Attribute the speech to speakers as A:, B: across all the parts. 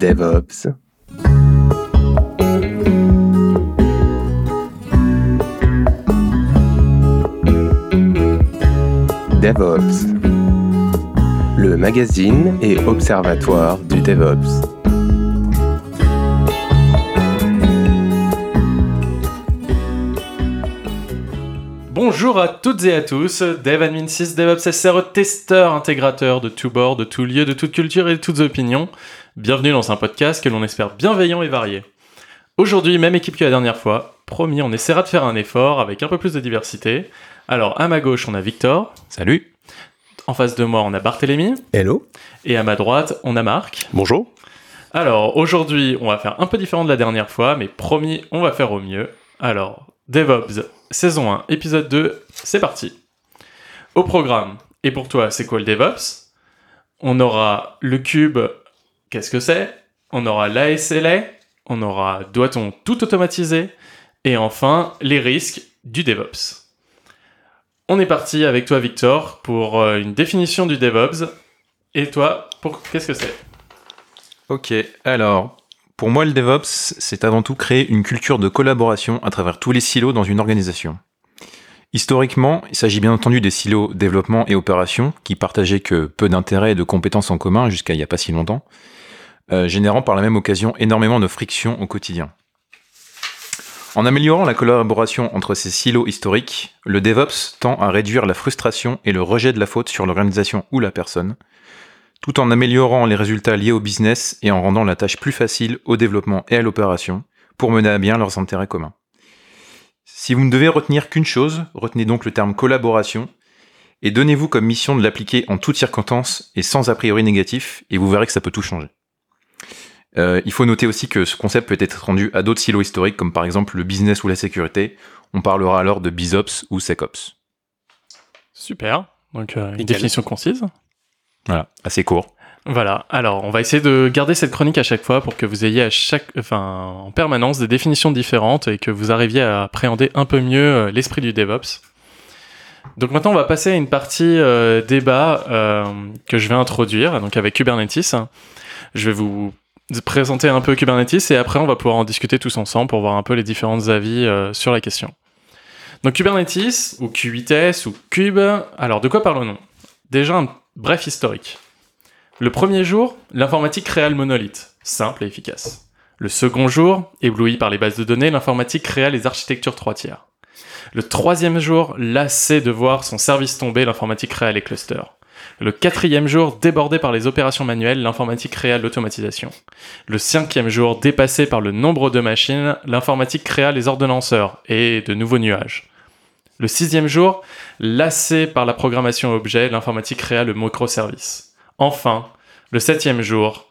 A: DevOps. DevOps, le magazine et observatoire du DevOps.
B: Bonjour à toutes et à tous, DevAdmin 6, DevOps SRE, testeur, intégrateur de tout bord, de tout lieu, de toute culture et de toutes opinions. Bienvenue dans un podcast que l'on espère bienveillant et varié. Aujourd'hui, même équipe que la dernière fois. Promis, on essaiera de faire un effort avec un peu plus de diversité. Alors, à ma gauche, on a Victor.
C: Salut.
B: En face de moi, on a Barthélémy.
D: Hello.
B: Et à ma droite, on a Marc.
E: Bonjour.
B: Alors, aujourd'hui, on va faire un peu différent de la dernière fois, mais promis, on va faire au mieux. Alors, DevOps, saison 1, épisode 2, c'est parti. Au programme, et pour toi, c'est quoi le DevOps? On aura le cube, qu'est-ce que c'est? On aura l'ASLA, on aura doit-on tout automatiser Et enfin, les risques du DevOps. On est parti avec toi, Victor, pour euh, une définition du DevOps. Et toi, pour qu'est-ce que c'est?
C: Ok, alors, pour moi, le DevOps, c'est avant tout créer une culture de collaboration à travers tous les silos dans une organisation. Historiquement, il s'agit bien entendu des silos développement et opération, qui partageaient que peu d'intérêts et de compétences en commun jusqu'à il n'y a pas si longtemps, euh, générant par la même occasion énormément de frictions au quotidien. En améliorant la collaboration entre ces silos historiques, le DevOps tend à réduire la frustration et le rejet de la faute sur l'organisation ou la personne, tout en améliorant les résultats liés au business et en rendant la tâche plus facile au développement et à l'opération pour mener à bien leurs intérêts communs. Si vous ne devez retenir qu'une chose, retenez donc le terme collaboration et donnez-vous comme mission de l'appliquer en toutes circonstances et sans a priori négatif et vous verrez que ça peut tout changer. Euh, il faut noter aussi que ce concept peut être rendu à d'autres silos historiques comme par exemple le business ou la sécurité. On parlera alors de BizOps ou SecOps.
B: Super, donc euh, une définition concise.
C: Voilà, assez court.
B: Voilà, alors on va essayer de garder cette chronique à chaque fois pour que vous ayez à chaque, enfin, en permanence des définitions différentes et que vous arriviez à appréhender un peu mieux euh, l'esprit du DevOps. Donc maintenant on va passer à une partie euh, débat euh, que je vais introduire, donc avec Kubernetes. Je vais vous présenter un peu Kubernetes et après on va pouvoir en discuter tous ensemble pour voir un peu les différents avis euh, sur la question. Donc Kubernetes, ou Q8S, ou Cube, alors de quoi parlons-nous? Déjà un bref historique. Le premier jour, l'informatique créa le monolithe, simple et efficace. Le second jour, ébloui par les bases de données, l'informatique créa les architectures trois tiers. Le troisième jour, lassé de voir son service tomber, l'informatique créa les clusters. Le quatrième jour, débordé par les opérations manuelles, l'informatique créa l'automatisation. Le cinquième jour, dépassé par le nombre de machines, l'informatique créa les ordonnanceurs et de nouveaux nuages. Le sixième jour, lassé par la programmation objet, l'informatique créa le microservice. Enfin, le septième jour,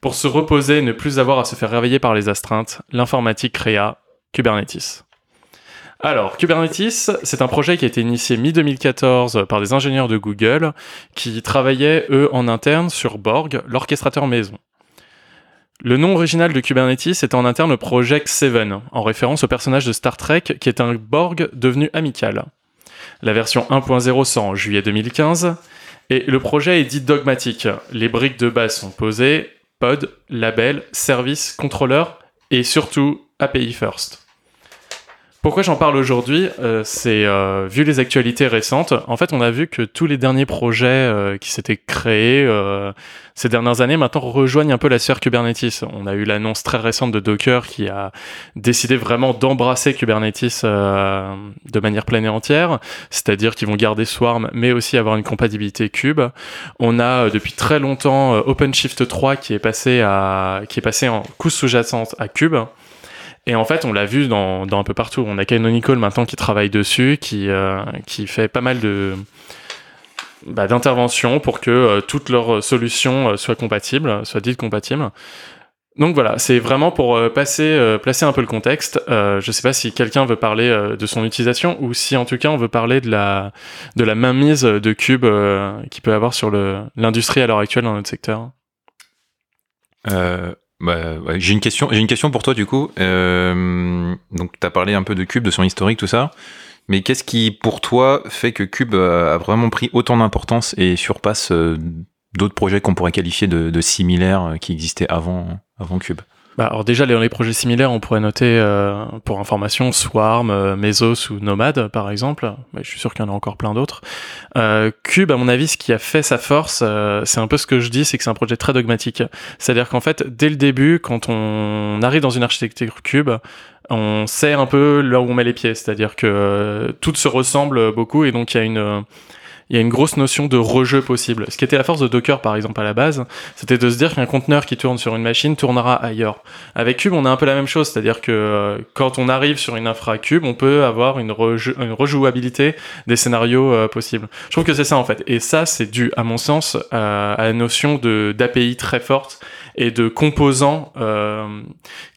B: pour se reposer et ne plus avoir à se faire réveiller par les astreintes, l'informatique créa Kubernetes. Alors, Kubernetes, c'est un projet qui a été initié mi-2014 par des ingénieurs de Google qui travaillaient, eux, en interne sur Borg, l'orchestrateur maison. Le nom original de Kubernetes est en interne Project 7, en référence au personnage de Star Trek qui est un Borg devenu amical. La version 1.0 sort en juillet 2015, et le projet est dit dogmatique. Les briques de base sont posées, pod, label, service, contrôleur, et surtout API first. Pourquoi j'en parle aujourd'hui euh, C'est euh, vu les actualités récentes. En fait, on a vu que tous les derniers projets euh, qui s'étaient créés ces dernières années maintenant rejoignent un peu la sphère Kubernetes. On a eu l'annonce très récente de Docker qui a décidé vraiment d'embrasser Kubernetes de manière pleine et entière, c'est-à-dire qu'ils vont garder Swarm mais aussi avoir une compatibilité Kube. On a depuis très longtemps OpenShift 3 qui est passé à qui est passé en couche sous-jacente à Kube. Et en fait, on l'a vu dans, dans un peu partout. On a Canonical maintenant qui travaille dessus, qui, euh, qui fait pas mal de bah, d'interventions pour que euh, toutes leurs solutions euh, soient compatibles, soient dites compatibles. Donc voilà, c'est vraiment pour euh, passer, euh, placer un peu le contexte. Euh, je sais pas si quelqu'un veut parler de son utilisation ou si en tout cas on veut parler de la de la mainmise de Cube qu'il peut avoir sur l'industrie à l'heure actuelle dans notre secteur.
C: Bah, j'ai une question. J'ai une question pour toi du coup. Euh, donc, tu as parlé un peu de Cube, de son historique, tout ça. Mais qu'est-ce qui, pour toi, fait que Cube a vraiment pris autant d'importance et surpasse euh, d'autres projets qu'on pourrait qualifier de, de similaires euh, qui existaient avant, avant Cube?
B: Bah, alors déjà, dans les projets similaires, on pourrait noter, euh, pour information, Swarm, euh, Mesos ou Nomad, par exemple. Je suis sûr qu'il y en a encore plein d'autres. Euh, Cube, à mon avis, ce qui a fait sa force, c'est un peu ce que je dis, c'est que c'est un projet très dogmatique. C'est-à-dire qu'en fait, dès le début, quand on arrive dans une architecture Cube, on sait un peu là où on met les pieds. C'est-à-dire que tout se ressemble beaucoup et donc il y a une il y a une grosse notion de rejeu possible. Ce qui était la force de Docker, par exemple, à la base, c'était de se dire qu'un conteneur qui tourne sur une machine tournera ailleurs. Avec Cube, on a un peu la même chose, c'est-à-dire que euh, quand on arrive sur une infra Cube, on peut avoir une, rejouabilité des scénarios euh, possibles. Je trouve que c'est ça, en fait. Et ça, c'est dû, à mon sens, à, la notion d'API très forte et de composants euh,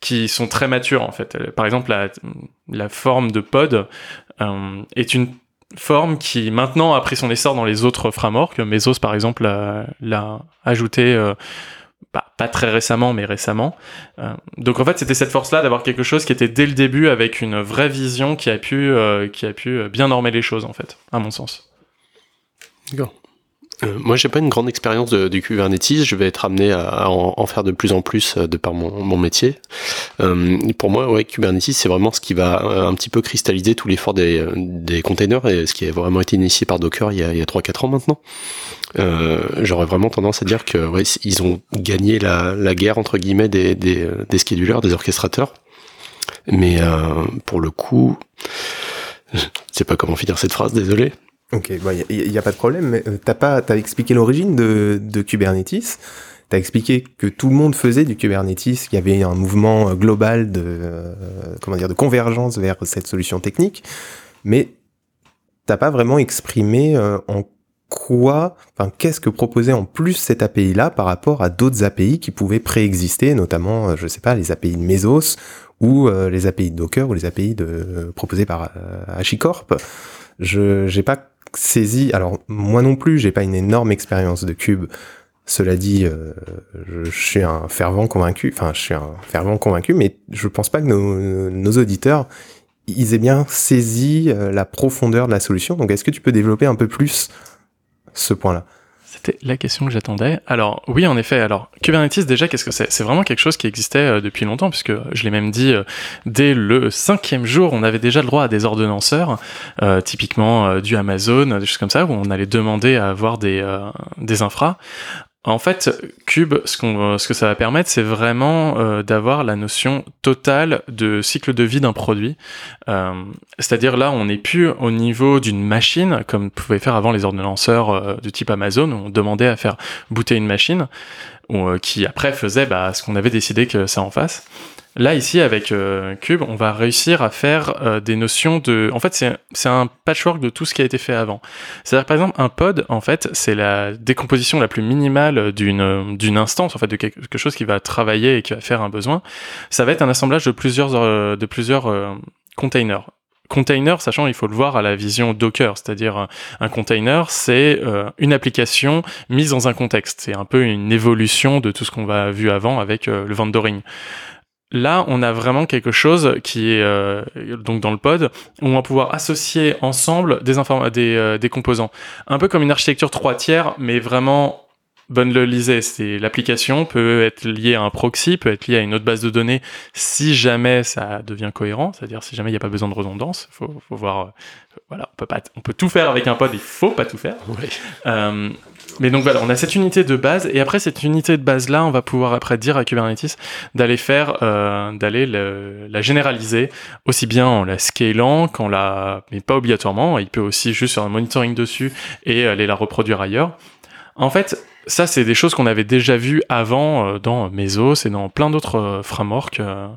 B: qui sont très matures en fait. Par exemple, la, forme de pod est une forme qui maintenant a pris son essor dans les autres frameworks. Mesos par exemple l'a ajouté euh, bah, pas très récemment mais récemment. Euh, donc en fait c'était cette force là d'avoir quelque chose qui était dès le début avec une vraie vision qui a pu euh, qui a pu bien normer les choses en fait à mon sens.
D: D'accord. Euh, moi, j'ai pas une grande expérience du Kubernetes. Je vais être amené à, en, faire de plus en plus euh, de par mon, mon métier. Euh, pour moi, ouais, Kubernetes, c'est vraiment ce qui va euh, un petit peu cristalliser tout l'effort des, des containers et ce qui a vraiment été initié par Docker il y a, il y a 3-4 ans maintenant. J'aurais vraiment tendance à dire que ouais, ils ont gagné la, la guerre entre guillemets des, des, des schedulers, des orchestrateurs. Mais pour le coup, je sais pas comment finir cette phrase, désolé.
A: Ok, il bon, n'y a, pas de problème, mais euh, t'as pas, t'as expliqué l'origine de, de Kubernetes. T'as expliqué que tout le monde faisait du Kubernetes, qu'il y avait un mouvement euh, global de, euh, comment dire, de convergence vers cette solution technique, mais t'as pas vraiment exprimé en quoi, enfin, qu'est-ce que proposait en plus cette API-là par rapport à d'autres API qui pouvaient préexister, notamment, je sais pas, les API de Mesos ou les API de Docker ou les API de, proposées par HashiCorp. Je, j'ai pas saisi. Alors moi non plus, j'ai pas une énorme expérience de cube. Cela dit, euh, je, suis un fervent convaincu. Enfin, je suis un fervent convaincu, mais je pense pas que nos, nos auditeurs ils aient bien saisi euh, la profondeur de la solution. Donc, est-ce que tu peux développer un peu plus ce point-là?
B: C'était la question que j'attendais. Alors oui, en effet. Alors Kubernetes déjà, qu'est-ce que c'est? C'est vraiment quelque chose qui existait euh, depuis longtemps, puisque je l'ai même dit euh, dès le cinquième jour, on avait déjà le droit à des ordonnanceurs, euh, typiquement du Amazon, des choses comme ça, où on allait demander à avoir des des infras. En fait, Cube, ce, que ça va permettre, c'est vraiment euh, d'avoir la notion totale de cycle de vie d'un produit. Euh, c'est-à-dire là, on n'est plus au niveau d'une machine, comme pouvaient faire avant les ordonnanceurs euh, de type Amazon, où on demandait à faire booter une machine, qui après faisait bah, ce qu'on avait décidé que ça en fasse. Là, ici, avec euh, Cube, on va réussir à faire euh, des notions de... En fait, c'est un patchwork de tout ce qui a été fait avant. C'est-à-dire, par exemple, un pod, en fait, c'est la décomposition la plus minimale d'une d'une instance, en fait, de quelque chose qui va travailler et qui va faire un besoin. Ça va être un assemblage de plusieurs, euh, de plusieurs containers. Container, sachant il faut le voir à la vision Docker, c'est-à-dire un container, c'est une application mise dans un contexte. C'est un peu une évolution de tout ce qu'on va vu avant avec le vendoring. Là, on a vraiment quelque chose qui est euh, donc dans le pod où on va pouvoir associer ensemble des, des, euh, des composants, un peu comme une architecture trois tiers, mais vraiment bonne le lisait. C'est l'application peut être liée à un proxy, peut être liée à une autre base de données si jamais ça devient cohérent, c'est-à-dire si jamais il n'y a pas besoin de redondance. Faut, faut voir. Euh, voilà, on peut pas, on peut tout faire avec un pod, il faut pas tout faire.
D: Oui.
B: Euh, mais donc voilà, on a cette unité de base et après cette unité de base là, on va pouvoir après dire à Kubernetes d'aller faire, euh, d'aller la généraliser aussi bien en la scalant qu'en la, mais pas obligatoirement. Il peut aussi juste faire un monitoring dessus et aller la reproduire ailleurs. En fait, ça c'est des choses qu'on avait déjà vues avant euh, dans Mesos et dans plein d'autres euh, frameworks, euh,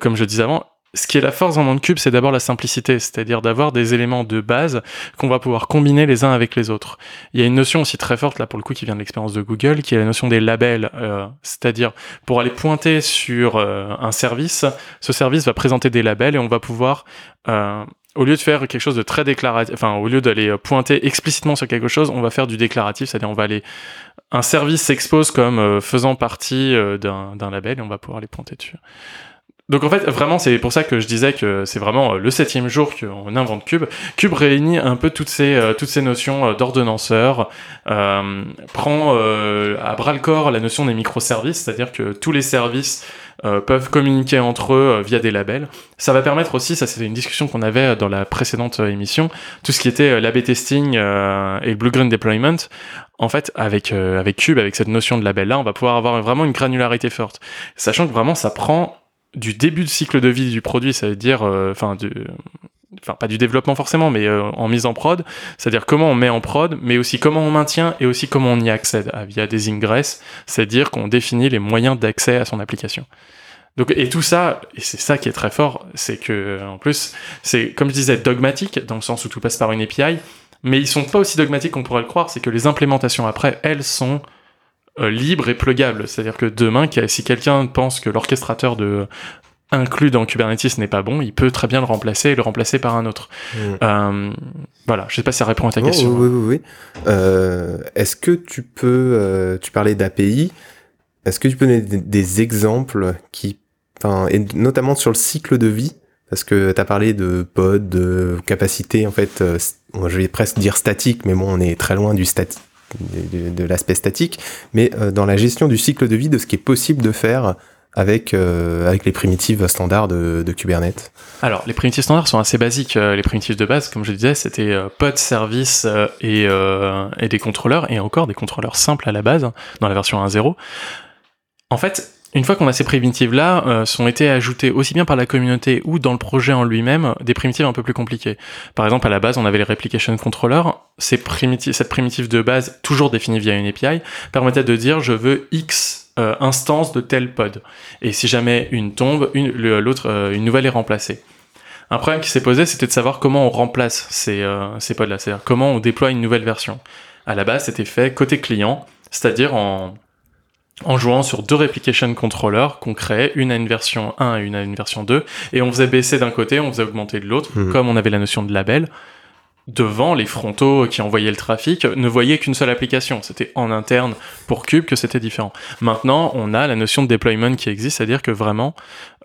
B: comme je disais avant ce qui est la force dans Monde Cube, c'est d'abord la simplicité, c'est-à-dire d'avoir des éléments de base qu'on va pouvoir combiner les uns avec les autres. Il y a une notion aussi très forte là pour le coup qui vient de l'expérience de Google, qui est la notion des labels, euh, c'est-à-dire pour aller pointer sur euh, un service, ce service va présenter des labels et on va pouvoir euh, au lieu de faire quelque chose de très déclaratif, enfin au lieu d'aller pointer explicitement sur quelque chose, on va faire du déclaratif, c'est-à-dire on va aller un service s'expose comme faisant partie d'un label et on va pouvoir les pointer dessus. Donc en fait, vraiment, c'est pour ça que je disais que c'est vraiment euh, le septième jour qu'on invente Cube. Cube réunit un peu toutes ces, euh, toutes ces notions euh, d'ordonnanceur, euh, prend euh, à bras le corps la notion des microservices, c'est-à-dire que tous les services peuvent communiquer entre eux via des labels. Ça va permettre aussi, ça c'était une discussion qu'on avait dans la précédente émission, tout ce qui était l'AB testing et le Blue Green Deployment. En fait, avec, avec Cube, avec cette notion de label-là, on va pouvoir avoir vraiment une granularité forte. Sachant que vraiment, ça prend du début de cycle de vie du produit, ça veut dire, euh, enfin, du enfin pas du développement forcément, mais euh, en mise en prod, c'est-à-dire comment on met en prod, mais aussi comment on maintient et aussi comment on y accède ah, via des ingress, c'est-à-dire qu'on définit les moyens d'accès à son application. Donc et tout ça, et c'est ça qui est très fort, c'est que en plus c'est comme je disais dogmatique dans le sens où tout passe par une API, mais ils sont pas aussi dogmatiques qu'on pourrait le croire, c'est que les implémentations après elles sont euh, libres et pluggables, c'est-à-dire que demain si quelqu'un pense que l'orchestrateur de inclus dans Kubernetes n'est pas bon, il peut très bien le remplacer et le remplacer par un autre.
A: Mm.
B: Euh, voilà, je sais pas si ça répond à ta
A: Oh,
B: question.
A: oui, oui, oui. Euh, Est-ce que tu peux, euh, tu parlais d'API, est-ce que tu peux donner des, des exemples qui, enfin, et notamment sur le cycle de vie, parce que tu as parlé de pod, de capacité, en fait, euh, je vais presque dire statique, mais bon, on est très loin du stati- de, l'aspect statique, mais euh, dans la gestion du cycle de vie, de ce qui est possible de faire avec, euh, avec les primitives standards de, Kubernetes.
B: Alors, les primitives standards sont assez basiques. Euh, les primitives de base, comme je disais, c'était pod, service et, et des contrôleurs, et encore des contrôleurs simples à la base, dans la version 1.0. En fait, une fois qu'on a ces primitives-là, euh, sont été ajoutées aussi bien par la communauté ou dans le projet en lui-même des primitives un peu plus compliquées. Par exemple, à la base, on avait les replication controllers. Ces primitives, cette primitive de base, toujours définie via une API, permettait de dire je veux X euh, instance de tel pod. Et si jamais une tombe, une, l'autre, euh, une nouvelle est remplacée. Un problème qui s'est posé, c'était de savoir comment on remplace ces, euh, ces pods-là, c'est-à-dire comment on déploie une nouvelle version. À la base, c'était fait côté client, c'est-à-dire en, en jouant sur deux replication controllers qu'on créait, une à une version 1 et une à une version 2, et on faisait baisser d'un côté, on faisait augmenter de l'autre,
A: Mhm.
B: comme on avait la notion de label. Devant, les frontaux qui envoyaient le trafic ne voyaient qu'une seule application. C'était en interne pour Cube que c'était différent. Maintenant, on a la notion de deployment qui existe, c'est-à-dire que vraiment,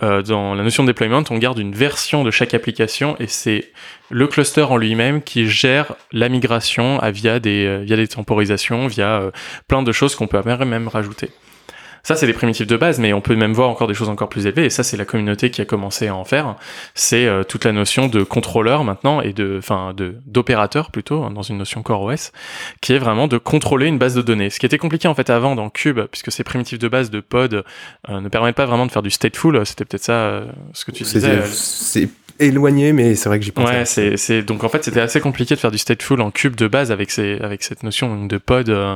B: euh, dans la notion de deployment, on garde une version de chaque application et c'est le cluster en lui-même qui gère la migration à- via des, euh, via des temporisations, via euh, plein de choses qu'on peut même rajouter. Ça, c'est les primitives de base, mais on peut même voir encore des choses encore plus élevées, et ça, c'est la communauté qui a commencé à en faire. C'est euh, toute la notion de contrôleur maintenant, et de, enfin, de, d'opérateur plutôt, hein, dans une notion Core OS, qui est vraiment de contrôler une base de données. Ce qui était compliqué en fait avant dans Cube, puisque ces primitives de base de pod euh, ne permettent pas vraiment de faire du stateful, c'était peut-être ça euh, ce que tu disais. euh,
A: c'est éloigné, mais c'est vrai que j'y pensais.
B: Ouais, c'est, c'est donc en fait c'était assez compliqué de faire du stateful en cube de base avec ces avec cette notion de pod euh,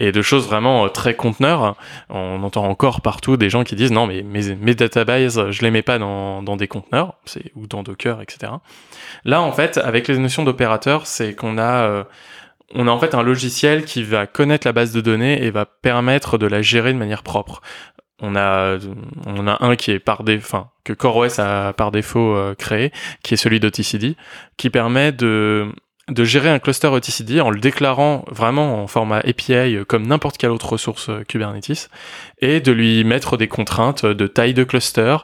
B: et de choses vraiment euh, très conteneurs. On entend encore partout des gens qui disent non mais mes mes databases je les mets pas dans dans des conteneurs, c'est ou dans Docker etc. Là en fait avec les notions d'opérateur c'est qu'on a euh, on a en fait un logiciel qui va connaître la base de données et va permettre de la gérer de manière propre. On a, on a un qui est par défaut, que CoreOS a par défaut euh, créé, qui est celui d'OTCD, qui permet de, de gérer un cluster OTCD en le déclarant vraiment en format API euh, comme n'importe quelle autre ressource euh, Kubernetes et de lui mettre des contraintes de taille de cluster.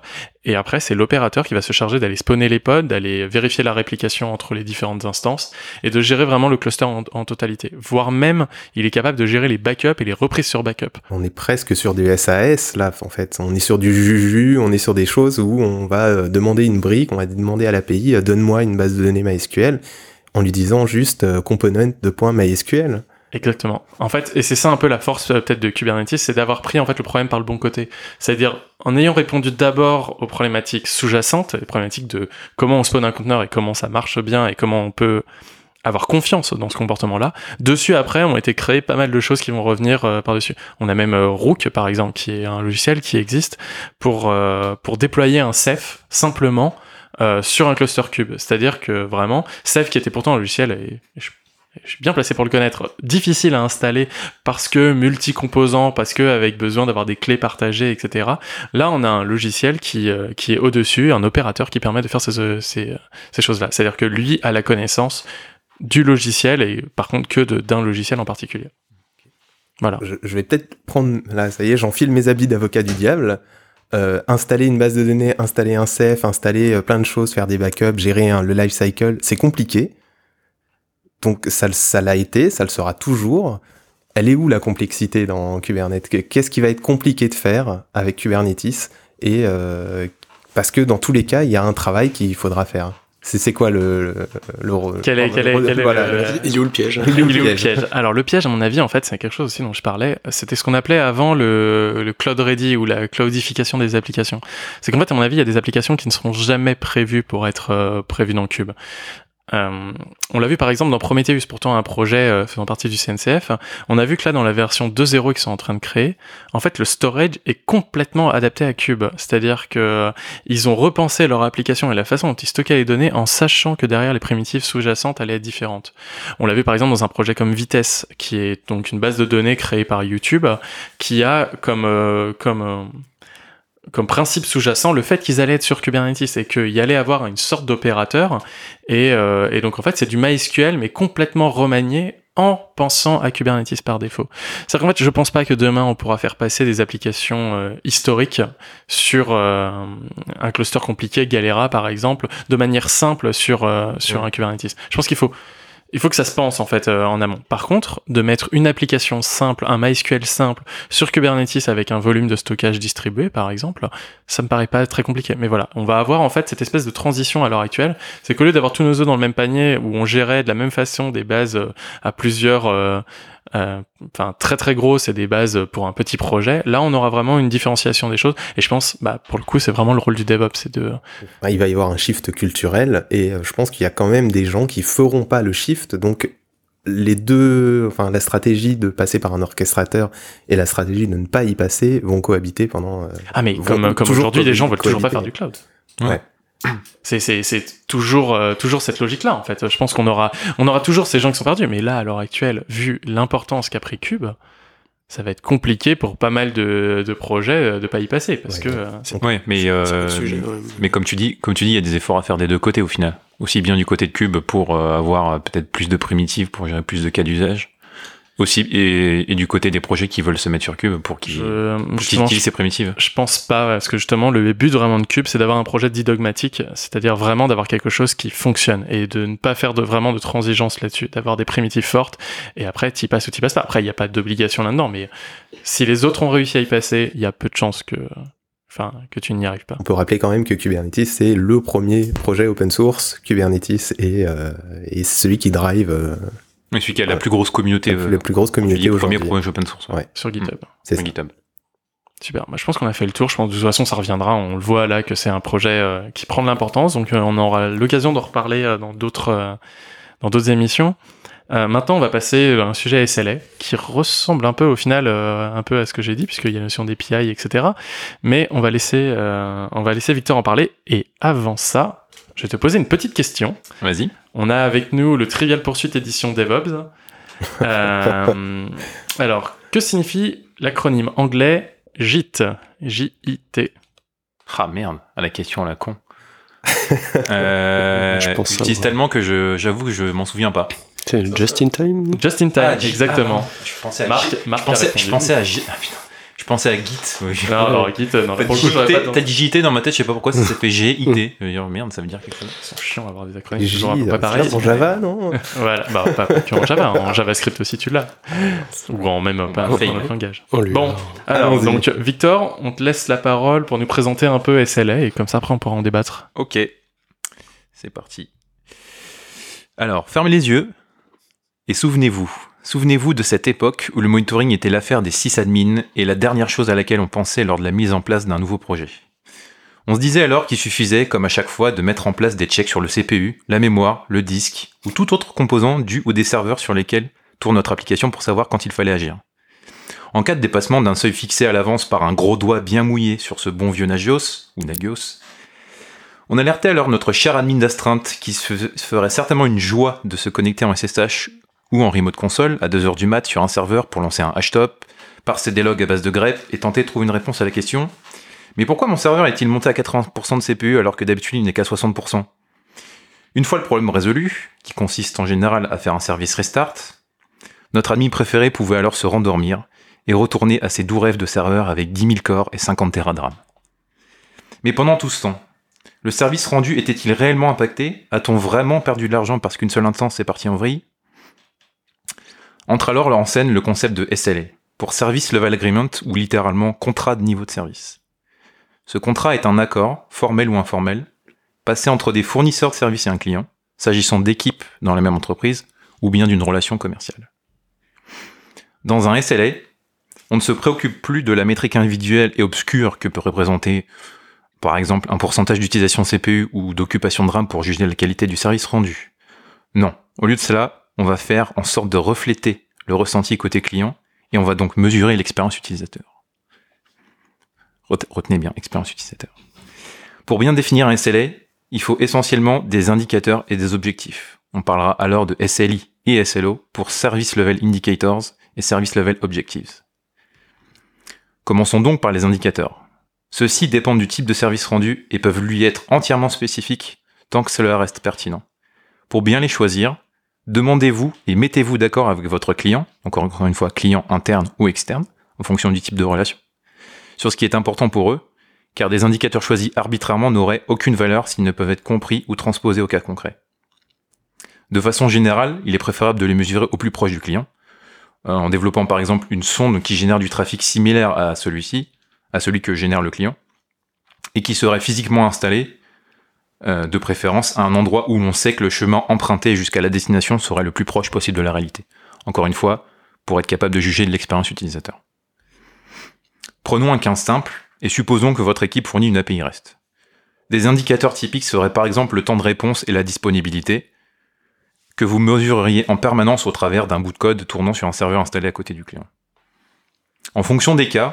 B: Et après, c'est l'opérateur qui va se charger d'aller spawner les pods, d'aller vérifier la réplication entre les différentes instances et de gérer vraiment le cluster en, totalité. Voire même, il est capable de gérer les backups et les reprises sur backup.
A: On est presque sur du SAS là, en fait. On est sur du juju, on est sur des choses où on va euh, demander une brique, on va demander à l'API, euh, donne-moi une base de données MySQL, en lui disant juste euh, component de point MySQL.
B: Exactement. En fait, et c'est ça un peu la force euh, peut-être de Kubernetes, c'est d'avoir pris en fait le problème par le bon côté. C'est-à-dire en ayant répondu d'abord aux problématiques sous-jacentes, les problématiques de comment on spawn un conteneur et comment ça marche bien et comment on peut avoir confiance dans ce comportement-là. Dessus, après, ont été créées pas mal de choses qui vont revenir euh, par-dessus. On a même euh, Rook, par exemple, qui est un logiciel qui existe pour, pour déployer un Ceph simplement sur un cluster cube. C'est-à-dire que vraiment, Ceph, qui était pourtant un logiciel, je suis bien placé pour le connaître, difficile à installer parce que multi-composant, parce que avec besoin d'avoir des clés partagées, etc. Là, on a un logiciel qui, euh, qui est au-dessus, un opérateur qui permet de faire ces, ces, ces choses-là. C'est-à-dire que lui a la connaissance du logiciel et par contre que d'un logiciel en particulier. Voilà.
A: Je, vais peut-être prendre, là, ça y est, j'enfile mes habits d'avocat du diable. euh, installer une base de données, installer un CEF, installer euh, plein de choses, faire des backups, gérer le life cycle, c'est compliqué. Donc ça, ça l'a été, ça le sera toujours. Elle est où la complexité dans Kubernetes? Qu'est-ce qui va être compliqué de faire avec Kubernetes? Et euh, parce que dans tous les cas, il y a un travail qu'il faudra faire. C'est quoi le, le,
B: le quel est, quel est, quel est
D: voilà, le... Il est où le piège?
B: Il est où le piège? Alors le piège, à mon avis, en fait, c'est quelque chose aussi dont je parlais. C'était ce qu'on appelait avant le, le cloud ready ou la cloudification des applications. C'est qu'en fait, à mon avis, il y a des applications qui ne seront jamais prévues pour être euh, prévues dans Cube. Euh, on l'a vu par exemple dans Prometheus, pourtant un projet euh, faisant partie du CNCF. On a vu que là, dans la version 2.0 qu'ils sont en train de créer, en fait, le storage est complètement adapté à Cube. C'est-à-dire que euh, ils ont repensé leur application et la façon dont ils stockaient les données en sachant que derrière les primitives sous-jacentes allaient être différentes. On l'a vu par exemple dans un projet comme Vitesse, qui est donc une base de données créée par YouTube, qui a comme comme comme principe sous-jacent le fait qu'ils allaient être sur Kubernetes et qu'il y allait avoir une sorte d'opérateur. Et, euh, et, donc en fait c'est du MySQL mais complètement remanié en pensant à Kubernetes par défaut. C'est qu'en fait je pense pas que demain on pourra faire passer des applications euh, historiques sur euh, un cluster compliqué, Galera par exemple, de manière simple sur, euh, sur un Kubernetes. Je pense qu'il faut il faut que ça se pense en fait euh, en amont. Par contre, de mettre une application simple, un MySQL simple sur Kubernetes avec un volume de stockage distribué par exemple, ça me paraît pas très compliqué. Mais voilà, on va avoir en fait cette espèce de transition à l'heure actuelle, c'est qu'au lieu d'avoir tous nos œufs dans le même panier où on gérait de la même façon des bases euh, à plusieurs euh, enfin très très gros, c'est des bases pour un petit projet. Là, on aura vraiment une différenciation des choses. Et je pense, bah, pour le coup, c'est vraiment le rôle du DevOps, c'est de.
A: Il va y avoir un shift culturel, et euh, je pense qu'il y a quand même des gens qui feront pas le shift. Donc, les deux, enfin, la stratégie de passer par un orchestrateur et la stratégie de ne pas y passer vont cohabiter pendant. Euh,
B: ah, mais comme, comme aujourd'hui, les gens veulent toujours pas faire du cloud.
A: ouais.
B: C'est toujours euh, toujours cette logique là en fait. Je pense qu'on aura on aura toujours ces gens qui sont perdus, mais là à l'heure actuelle, vu l'importance qu'a pris Cube, ça va être compliqué pour pas mal de, de projets euh, de pas y passer parce que euh,
C: ouais, mais mais comme tu dis comme tu dis il y a des efforts à faire des deux côtés au final. Aussi bien du côté de Cube pour avoir peut-être plus de primitives pour gérer plus de cas d'usage aussi et, du côté des projets qui veulent se mettre sur Cube pour qu'ils utilisent ces primitives
B: Je pense pas, parce que justement, le but vraiment de Cube, c'est d'avoir un projet didogmatique, c'est-à-dire vraiment d'avoir quelque chose qui fonctionne et de ne pas faire de, vraiment de transigence là-dessus, d'avoir des primitives fortes et après, t'y passes ou t'y passes pas. Après, il n'y a pas d'obligation là-dedans, mais si les autres ont réussi à y passer, il y a peu de chances que enfin que tu n'y arrives pas.
A: On peut rappeler quand même que Kubernetes c'est le premier projet open source. Kubernetes est, euh, celui qui drive euh,
C: mais celui qui a la plus grosse communauté.
A: La, plus grosse communauté
C: Le premier projet open source.
A: Ouais.
B: Sur GitHub.
A: C'est
C: GitHub.
B: Super. Moi, je pense qu'on a fait le tour. Je pense de toute façon, ça reviendra. On le voit là que c'est un projet euh, qui prend de l'importance. Donc, euh, on aura l'occasion d'en reparler euh, dans d'autres dans d'autres émissions. maintenant, on va passer à un sujet SLA qui ressemble un peu au final un peu à ce que j'ai dit puisqu'il y a la notion d'API, etc. Mais on va laisser on va laisser Victor en parler. Et avant ça, je vais te poser une petite question.
C: Vas-y.
B: On a avec nous le Trivial Poursuite édition DevOps. Euh, alors, que signifie l'acronyme anglais JIT J-I-T
C: Ah merde, à la question à la con. euh, je pense j'utilise tellement que j'avoue que je m'en souviens pas.
D: C'est Just in Time
B: Just in Time, ah, exactement.
C: Ah, je pensais à Marc, je pensais, je pensais à J... Ah, putain. Je pensais à Git.
B: Non, alors Git, non, pour
C: le T'as dit dans ma tête, je sais pas pourquoi ça s'est fait G-I-T. Je veux dire, merde, ça veut dire quelque chose.
B: C'est chiant d'avoir des acronymes.
A: J, pas pareil. En Java, non
B: Voilà, bah, pas, que en Java, en JavaScript aussi, tu l'as. Ou en même pas un langage. Bon, alors, donc, Victor, on te laisse la parole pour nous présenter un peu SLA et comme ça, après, on pourra en débattre.
C: Ok. C'est parti. Alors, fermez les yeux et souvenez-vous, Souvenez-vous de cette époque où le monitoring était l'affaire des sysadmins et la dernière chose à laquelle on pensait lors de la mise en place d'un nouveau projet. On se disait alors qu'il suffisait, comme à chaque fois, de mettre en place des checks sur le CPU, la mémoire, le disque, ou tout autre composant du ou des serveurs sur lesquels tourne notre application pour savoir quand il fallait agir. En cas de dépassement d'un seuil fixé à l'avance par un gros doigt bien mouillé sur ce bon vieux Nagios, ou Nagios, on alertait alors notre cher admin d'astreinte qui se ferait certainement une joie de se connecter en SSH ou en remote console à 2h du mat sur un serveur pour lancer un hashtop, parser des logs à base de grep et tenter de trouver une réponse à la question. Mais pourquoi mon serveur est-il monté à 80% de CPU alors que d'habitude il n'est qu'à 60% Une fois le problème résolu, qui consiste en général à faire un service restart, notre ami préféré pouvait alors se rendormir et retourner à ses doux rêves de serveur avec 10 000 corps et 50 Tera de RAM. Mais pendant tout ce temps, le service rendu était-il réellement impacté? A-t-on vraiment perdu de l'argent parce qu'une seule instance est partie en vrille? Entre alors en scène le concept de SLA, pour Service Level Agreement ou littéralement contrat de niveau de service. Ce contrat est un accord, formel ou informel, passé entre des fournisseurs de services et un client, s'agissant d'équipes dans la même entreprise ou bien d'une relation commerciale. Dans un SLA, on ne se préoccupe plus de la métrique individuelle et obscure que peut représenter par exemple un pourcentage d'utilisation CPU ou d'occupation de RAM pour juger la qualité du service rendu. Non, au lieu de cela, on va faire en sorte de refléter le ressenti côté client et on va donc mesurer l'expérience utilisateur. Retenez bien, expérience utilisateur. Pour bien définir un SLA, il faut essentiellement des indicateurs et des objectifs. On parlera alors de SLI et SLO pour Service Level Indicators et Service Level Objectives. Commençons donc par les indicateurs. Ceux-ci dépendent du type de service rendu et peuvent lui être entièrement spécifiques tant que cela reste pertinent. Pour bien les choisir, demandez-vous et mettez-vous d'accord avec votre client, encore une fois client interne ou externe, en fonction du type de relation, sur ce qui est important pour eux, car des indicateurs choisis arbitrairement n'auraient aucune valeur s'ils ne peuvent être compris ou transposés au cas concret. De façon générale, il est préférable de les mesurer au plus proche du client, euh, en développant par exemple une sonde qui génère du trafic similaire à celui-ci, à celui que génère le client, et qui serait physiquement installé, euh, de préférence, à un endroit où l'on sait que le chemin emprunté jusqu'à la destination serait le plus proche possible de la réalité. Encore une fois, pour être capable de juger de l'expérience utilisateur. Prenons un cas simple, et supposons que votre équipe fournit une API REST. Des indicateurs typiques seraient par exemple le temps de réponse et la disponibilité, que vous mesureriez en permanence au travers d'un bout de code tournant sur un serveur installé à côté du client. En fonction des cas,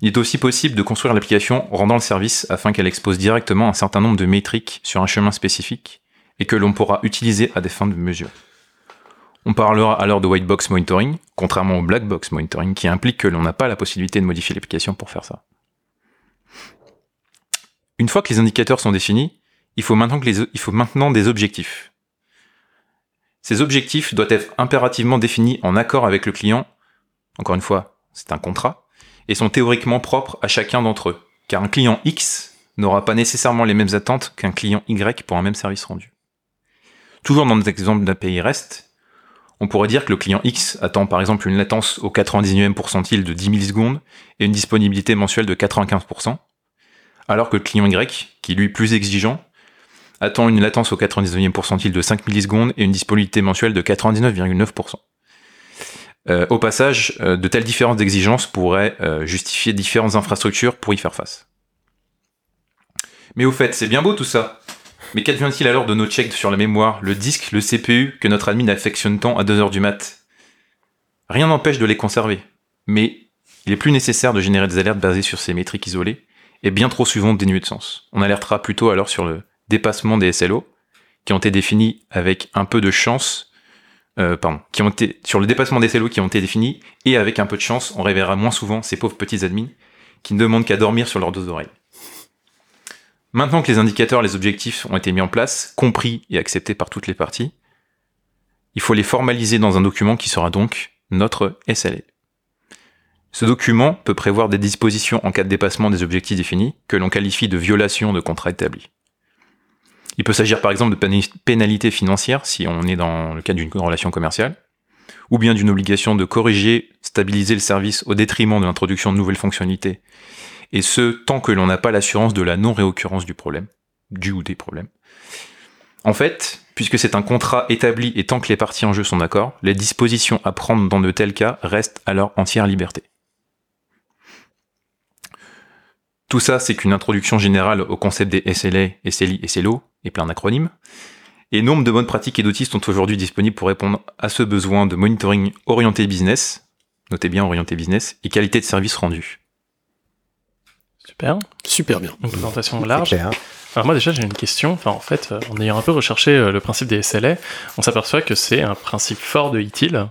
C: il est aussi possible de construire l'application rendant le service afin qu'elle expose directement un certain nombre de métriques sur un chemin spécifique et que l'on pourra utiliser à des fins de mesure. On parlera alors de white box monitoring, contrairement au black box monitoring qui implique que l'on n'a pas la possibilité de modifier l'application pour faire ça. Une fois que les indicateurs sont définis, il faut maintenant, il faut maintenant des objectifs. Ces objectifs doivent être impérativement définis en accord avec le client. Encore une fois, c'est un contrat. Et sont théoriquement propres à chacun d'entre eux. Car un client X n'aura pas nécessairement les mêmes attentes qu'un client Y pour un même service rendu. Toujours dans notre exemple d'API REST, on pourrait dire que le client X attend par exemple une latence au 99e pourcentile de 10 millisecondes et une disponibilité mensuelle de 95%, alors que le client Y, qui lui est plus exigeant, attend une latence au 99e pourcentile de 5 millisecondes et une disponibilité mensuelle de 99,9%. Euh, au passage, euh, de telles différences d'exigence pourraient euh, justifier différentes infrastructures pour y faire face. Mais au fait, c'est bien beau tout ça. Mais qu'advient-il alors de nos checks sur la mémoire, le disque, le CPU que notre admin affectionne tant à 2h du mat? Rien n'empêche de les conserver. Mais il est plus nécessaire de générer des alertes basées sur ces métriques isolées, et bien trop souvent dénuées de sens. On alertera plutôt alors sur le dépassement des SLO, qui ont été définis avec un peu de chance, euh, pardon, qui ont été, sur le dépassement des SLO qui ont été définis, et avec un peu de chance, on réveillera moins souvent ces pauvres petits admins qui ne demandent qu'à dormir sur leurs deux oreilles. Maintenant que les indicateurs, les objectifs ont été mis en place, compris et acceptés par toutes les parties, il faut les formaliser dans un document qui sera donc notre SLA. Ce document peut prévoir des dispositions en cas de dépassement des objectifs définis que l'on qualifie de violation de contrat établi. Il peut s'agir par exemple de pénalités financières si on est dans le cadre d'une relation commerciale, ou bien d'une obligation de corriger, stabiliser le service au détriment de l'introduction de nouvelles fonctionnalités, et ce tant que l'on n'a pas l'assurance de la non-réoccurrence du problème, du ou des problèmes. En fait, puisque c'est un contrat établi et tant que les parties en jeu sont d'accord, les dispositions à prendre dans de tels cas restent à leur entière liberté. Tout ça, c'est qu'une introduction générale au concept des SLA, SLI et SLO, et plein d'acronymes. Et nombre de bonnes pratiques et d'outils sont aujourd'hui disponibles pour répondre à ce besoin de monitoring orienté business, notez bien orienté business, et qualité de service rendu.
B: Super.
D: Super bien.
B: Une présentation large. Alors moi déjà j'ai une question. Enfin en fait, euh, en ayant un peu recherché euh, le principe des SLA, on s'aperçoit que c'est un principe fort de ITIL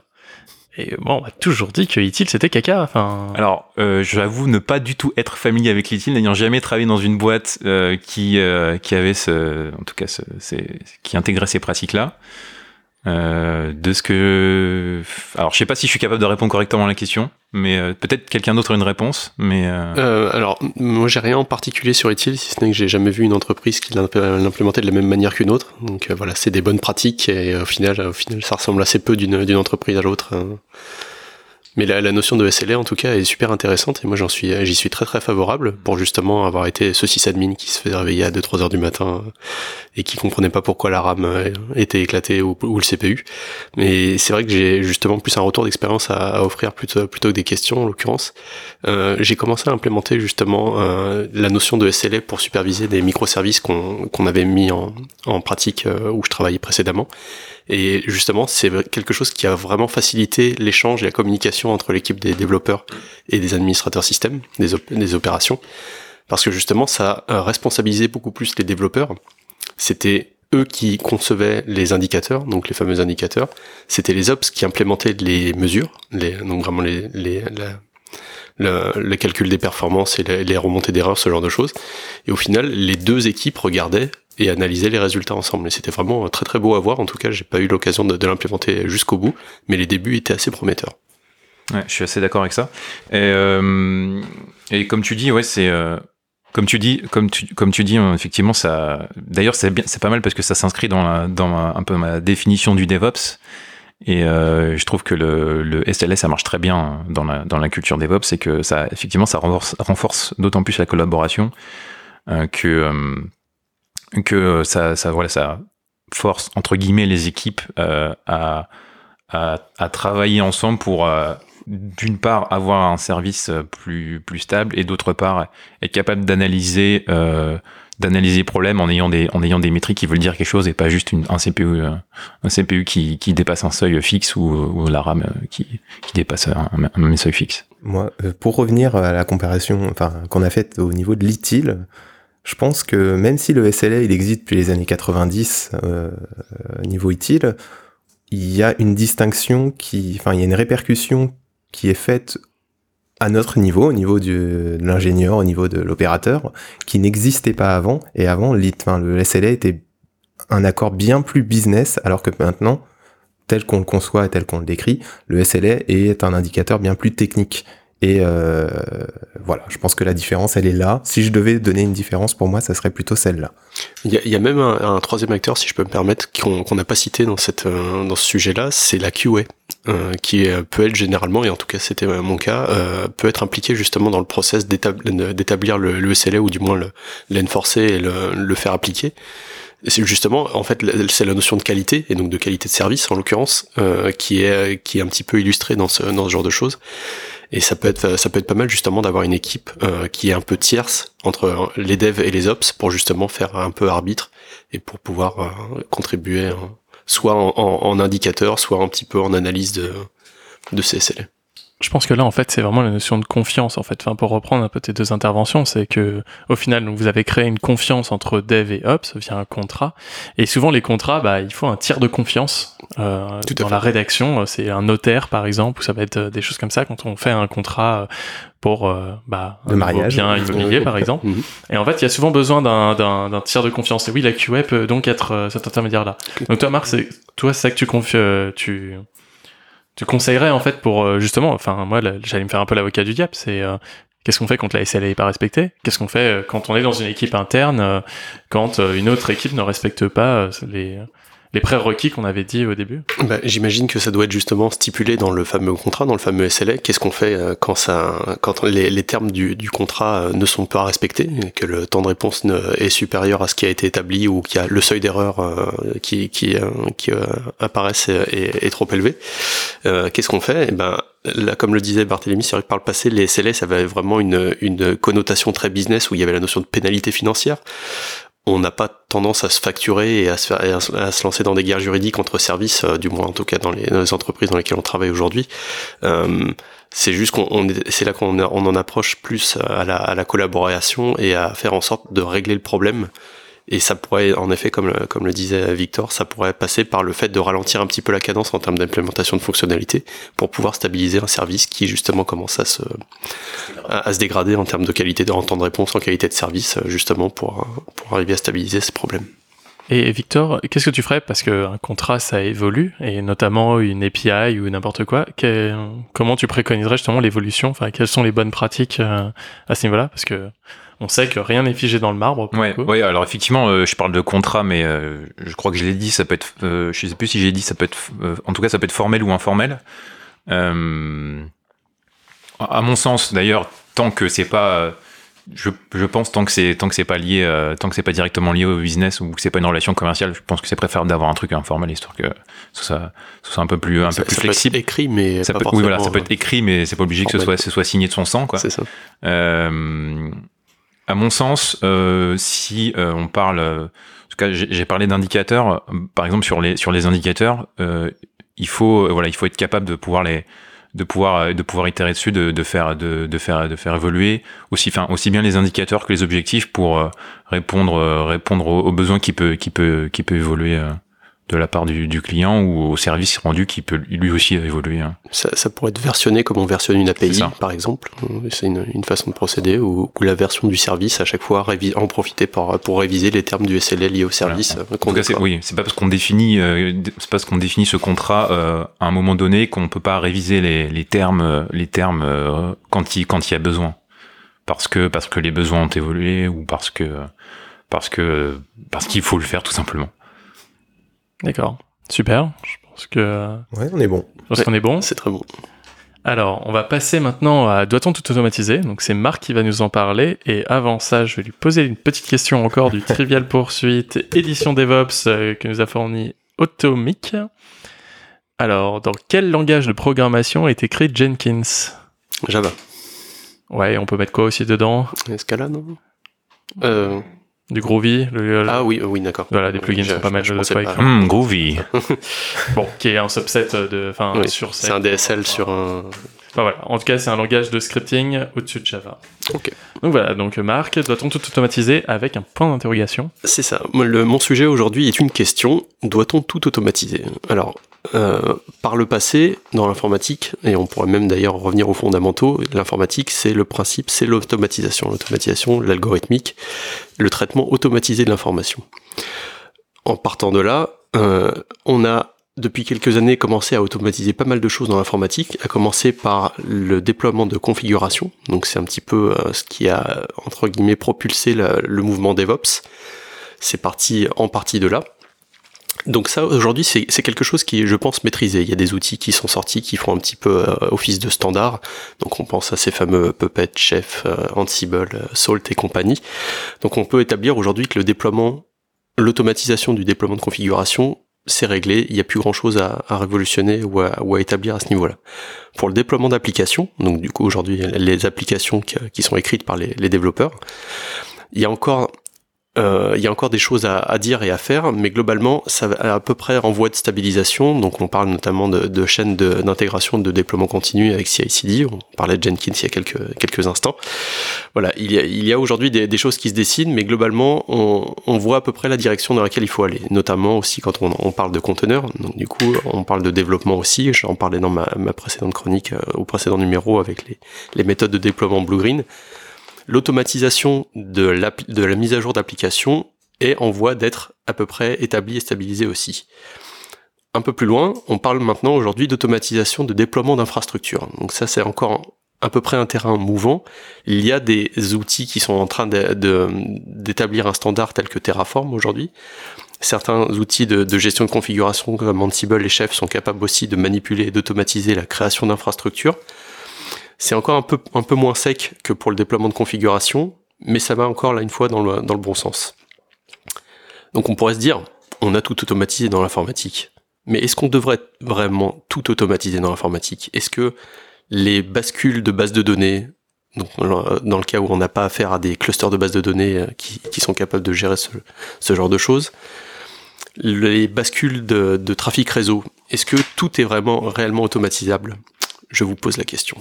B: et bon, on m'a toujours dit que ITIL c'était caca. Enfin.
C: Alors, euh, j'avoue ne pas du tout être familier avec l'ITIL, n'ayant jamais travaillé dans une boîte euh, qui euh, qui avait ce, en tout cas, ce, qui intégrait ces pratiques-là. Euh, de ce que, alors je sais pas si je suis capable de répondre correctement à la question, mais euh, peut-être quelqu'un d'autre a une réponse. Mais euh,
D: euh, alors moi j'ai rien en particulier sur Itil, si ce n'est que j'ai jamais vu une entreprise qui l'implémentait de la même manière qu'une autre. Donc voilà, c'est des bonnes pratiques et au final, au final, ça ressemble assez peu d'une d'une entreprise à l'autre. Hein. Mais la, la, notion de SLA, en tout cas, est super intéressante et moi j'en suis, j'y suis très très favorable pour justement avoir été ce sysadmin qui se faisait réveiller à 2-3 heures du matin et qui comprenait pas pourquoi la RAM euh, était éclatée ou, le CPU. Mais c'est vrai que j'ai justement plus un retour d'expérience à, à, offrir plutôt, plutôt que des questions en l'occurrence. Euh, j'ai commencé à implémenter justement euh, la notion de SLA pour superviser des microservices qu'on qu'on avait mis en, en pratique euh, où je travaillais précédemment. Et justement, c'est quelque chose qui a vraiment facilité l'échange et la communication entre l'équipe des développeurs et des administrateurs système, des, op des opérations, parce que justement, ça a responsabilisé beaucoup plus les développeurs. C'était eux qui concevaient les indicateurs, donc les fameux indicateurs. C'était les ops qui implémentaient les mesures, les, donc vraiment les, les, le, calcul des performances et les, les remontées d'erreurs, ce genre de choses. Et au final, les deux équipes regardaient et analyser les résultats ensemble. Et c'était vraiment très très beau à voir. En tout cas, j'ai pas eu l'occasion de, l'implémenter jusqu'au bout, mais les débuts étaient assez prometteurs.
C: Ouais, je suis assez d'accord avec ça. Et, euh, et, comme tu dis, ouais, c'est euh, comme tu dis, comme tu comme tu dis, effectivement, ça. D'ailleurs, c'est bien, c'est pas mal parce que ça s'inscrit dans la, dans un peu ma définition du DevOps. Et euh, je trouve que le, le SLS, ça marche très bien dans la, dans la culture DevOps, c'est que ça, effectivement, ça renforce, renforce d'autant plus la collaboration euh, que euh, que ça, ça, voilà, ça force entre guillemets les équipes euh, à, à, travailler ensemble pour euh, d'une part avoir un service plus plus stable et d'autre part être capable d'analyser euh, d'analyser les problèmes en ayant des en ayant des métriques qui veulent dire quelque chose et pas juste un CPU un CPU qui, qui dépasse un seuil fixe ou, ou la RAM qui, qui dépasse un, un, seuil fixe.
A: Moi, pour revenir à la comparaison enfin qu'on a faite au niveau de l'ITIL, je pense que même si le SLA il existe depuis les années 90 euh, niveau utile, il y a une distinction qui, enfin il y a une répercussion qui est faite à notre niveau, au niveau de l'ingénieur, au niveau de l'opérateur, qui n'existait pas avant. Et avant, le SLA était un accord bien plus business, alors que maintenant, tel qu'on le conçoit et tel qu'on le décrit, le SLA est un indicateur bien plus technique. Et euh, voilà, je pense que la différence, elle est là. Si je devais donner une différence, pour moi, ça serait plutôt celle-là.
D: Il y, y a, même un, un, troisième acteur, si je peux me permettre, qu'on n'a pas cité dans, cette, euh, dans ce sujet-là, c'est la QA, euh, qui peut être généralement, et en tout cas c'était mon cas, euh, peut être impliqué justement dans le process d'établir le, le, SLA, ou du moins l'enforcer et le, le faire appliquer c'est justement en fait c'est la notion de qualité et donc de qualité de service en l'occurrence euh, qui est qui est un petit peu illustrée dans ce dans ce genre de choses et ça peut être ça peut être pas mal justement d'avoir une équipe euh, qui est un peu tierce entre les devs et les ops pour justement faire un peu arbitre et pour pouvoir euh, contribuer hein, soit en, indicateur soit un petit peu en analyse de de CSL
B: je pense que là, en fait, c'est vraiment la notion de confiance, en fait. Enfin, pour reprendre un peu tes deux interventions, c'est que, au final, donc, vous avez créé une confiance entre dev et ops via un contrat. Et souvent, les contrats, bah, il faut un tiers de confiance, euh, dans la rédaction. C'est un notaire, par exemple, ou ça va être euh, des choses comme ça quand on fait un contrat euh, pour, euh, bah,
A: mariage.
B: bien immobilier, par exemple.
A: Mhm.
B: Et en fait, il y a souvent besoin d'un, tiers de confiance. Et oui, la QA peut donc être euh, cet intermédiaire-là. Donc, toi, Marc, c'est, toi, c'est ça que tu confies, tu, tu conseillerais en fait pour euh, justement, enfin moi j'allais me faire un peu l'avocat du diable, c'est euh, qu'est-ce qu'on fait quand la SLA est pas respectée? Qu'est-ce qu'on fait euh, quand on est dans une équipe interne, quand une autre équipe ne respecte pas les les prérequis qu'on avait dit au début
D: bah, J'imagine que ça doit être justement stipulé dans le fameux contrat, dans le fameux SLA. Qu'est-ce qu'on fait quand, ça, quand les, les termes du, du, contrat ne sont pas respectés, que le temps de réponse ne, est supérieur à ce qui a été établi ou qu'il y a le seuil d'erreur euh, qui, qui, euh, qui euh, apparaissent est, est, trop élevé Qu'est-ce qu'on fait? Et ben, Là, comme le disait Barthélémy, c'est vrai que par le passé, les SLA, ça avait vraiment une, une connotation très business où il y avait la notion de pénalité financière on n'a pas tendance à se facturer et à se, à se, lancer dans des guerres juridiques entre services, euh, du moins en tout cas dans les, dans les, entreprises dans lesquelles on travaille aujourd'hui. Euh, c'est juste qu'on c'est là qu'on on en approche plus à la, à la, collaboration et à faire en sorte de régler le problème et ça pourrait, en effet, comme le, comme le disait Victor, ça pourrait passer par le fait de ralentir un petit peu la cadence en termes d'implémentation de fonctionnalités pour pouvoir stabiliser un service qui justement commence à se, à, se dégrader en termes de qualité de temps de réponse, en qualité de service, justement pour, pour arriver à stabiliser ces problèmes.
B: Et Victor, qu'est-ce que tu ferais? Parce qu'un contrat ça évolue et notamment une API ou n'importe quoi. comment tu préconiserais justement l'évolution? Enfin, quelles sont les bonnes pratiques euh, à ce niveau-là? Parce que on sait que rien n'est figé dans le marbre.
C: Ouais, ouais, alors effectivement, euh, je parle de contrat, mais euh, je crois que je l'ai dit, ça peut être, je sais plus si j'ai dit, ça peut être, en tout cas, ça peut être formel ou informel. à mon sens, d'ailleurs, tant que c'est pas je, je, pense tant que c'est tant que c'est pas lié euh, tant que c'est pas directement lié au business ou que c'est pas une relation commerciale je pense que c'est préférable d'avoir un truc informel histoire que ce soit, ce soit un peu plus un peu plus flexible
D: peut être écrit mais
C: ça peut, oui voilà ça peut être écrit mais c'est pas obligé que ce soit ce soit signé de son sang quoi.
D: C'est ça.
C: Euh, à mon sens euh, si euh, on parle en tout cas j'ai parlé d'indicateurs par exemple sur les sur les indicateurs il faut voilà il faut être capable de pouvoir les de pouvoir de pouvoir itérer dessus, de, de faire de, de, faire de faire évoluer aussi enfin aussi bien les indicateurs que les objectifs pour euh, répondre euh, répondre aux, besoins qui peut qui peut qui peut évoluer euh, de la part du, du, client ou au service rendu qui peut lui aussi évoluer. Hein.
D: Ça, ça, pourrait être versionné comme on versionne une API, par exemple. C'est une, une, façon de procéder où, où, la version du service, à chaque fois, en profiter pour, pour réviser les termes du SLA liés au service.
C: Voilà. Euh, oui, c'est pas parce qu'on définit, euh, c'est parce qu'on définit ce contrat euh, à un moment donné qu'on peut pas réviser les, les termes, les termes euh, quand il quand il y a besoin, parce que parce que les besoins ont évolué ou parce que parce que parce qu'il faut le faire tout simplement.
B: D'accord. Super. Je pense que.
A: Ouais, on est bon.
B: Je pense qu'on est bon.
D: C'est très bon.
B: Alors, on va passer maintenant à doit-on tout automatiser? Donc, c'est Marc qui va nous en parler. Et avant ça, je vais lui poser une petite question encore du Trivial Poursuite édition DevOps euh, que nous a fourni Automic. Alors, dans quel langage de programmation est écrit Jenkins?
D: Java.
B: Ouais, on peut mettre quoi aussi dedans?
D: Scala, non? Euh,
B: du Groovy.
D: Le, ah oui, oui, d'accord.
B: Voilà, des plugins sont pas mal de Spike.
C: Mmh, Groovy.
B: bon, qui est un subset de, enfin, sur.
D: C'est un DSL sur un.
B: Enfin, voilà. En tout cas, c'est un langage de scripting au-dessus de Java.
D: Ok.
B: Donc voilà. Donc Marc, doit-on tout automatiser avec un point d'interrogation?
D: C'est ça. Le, mon sujet aujourd'hui est une question. Doit-on tout automatiser? Alors, euh, par le passé, dans l'informatique, et on pourrait même d'ailleurs revenir aux fondamentaux, l'informatique, c'est le principe, c'est l'automatisation. L'automatisation, l'algorithmique, le traitement automatisé de l'information. En partant de là, euh, on a depuis quelques années commencé à automatiser pas mal de choses dans l'informatique, à commencer par le déploiement de configuration. Donc c'est un petit peu euh, ce qui a entre guillemets propulsé le mouvement DevOps. C'est parti en partie de là. Donc ça, aujourd'hui, c'est quelque chose qui est, je pense, maîtrisé. Il y a des outils qui sont sortis qui font un petit peu euh, office de standard. Donc on pense à ces fameux Puppet, Chef, euh, Ansible, euh, Salt et compagnie. Donc on peut établir aujourd'hui que le déploiement, l'automatisation du déploiement de configuration, c'est réglé. Il n'y a plus grand-chose à, révolutionner ou à, ou à, établir à ce niveau-là. Pour le déploiement d'applications, donc du coup aujourd'hui les applications qui, sont écrites par les, les développeurs, il y a encore il y a encore des choses à, à, dire et à faire, mais globalement, ça à peu près en voie de stabilisation. Donc, on parle notamment de, de chaînes d'intégration de, déploiement continu avec CI/CD. On parlait de Jenkins il y a quelques quelques instants. Voilà, il y a, a aujourd'hui des, des, choses qui se dessinent, mais globalement, on, on, voit à peu près la direction dans laquelle il faut aller. Notamment aussi quand on, on parle de conteneurs. Donc, du coup, on parle de développement aussi. J'en parlais dans ma, ma précédente chronique, euh, au précédent numéro, avec les, les méthodes de déploiement Blue Green l'automatisation de, la mise à jour d'application est en voie d'être à peu près établie et stabilisée aussi. Un peu plus loin, on parle maintenant aujourd'hui d'automatisation de déploiement d'infrastructures. Donc ça c'est encore à peu près un terrain mouvant. Il y a des outils qui sont en train d'établir un standard tel que Terraform aujourd'hui. Certains outils de, de, gestion de configuration comme Ansible et Chef sont capables aussi de manipuler et d'automatiser la création d'infrastructures. C'est encore un peu, moins sec que pour le déploiement de configuration, mais ça va encore là une fois dans le, bon sens. Donc on pourrait se dire, on a tout automatisé dans l'informatique. Mais est-ce qu'on devrait vraiment tout automatiser dans l'informatique? Est-ce que les bascules de bases de données, dans le cas où on n'a pas affaire à des clusters de bases de données euh, qui, sont capables de gérer ce, ce, genre de choses, les bascules de, de trafic réseau, est-ce que tout est vraiment réellement automatisable? Je vous pose la question.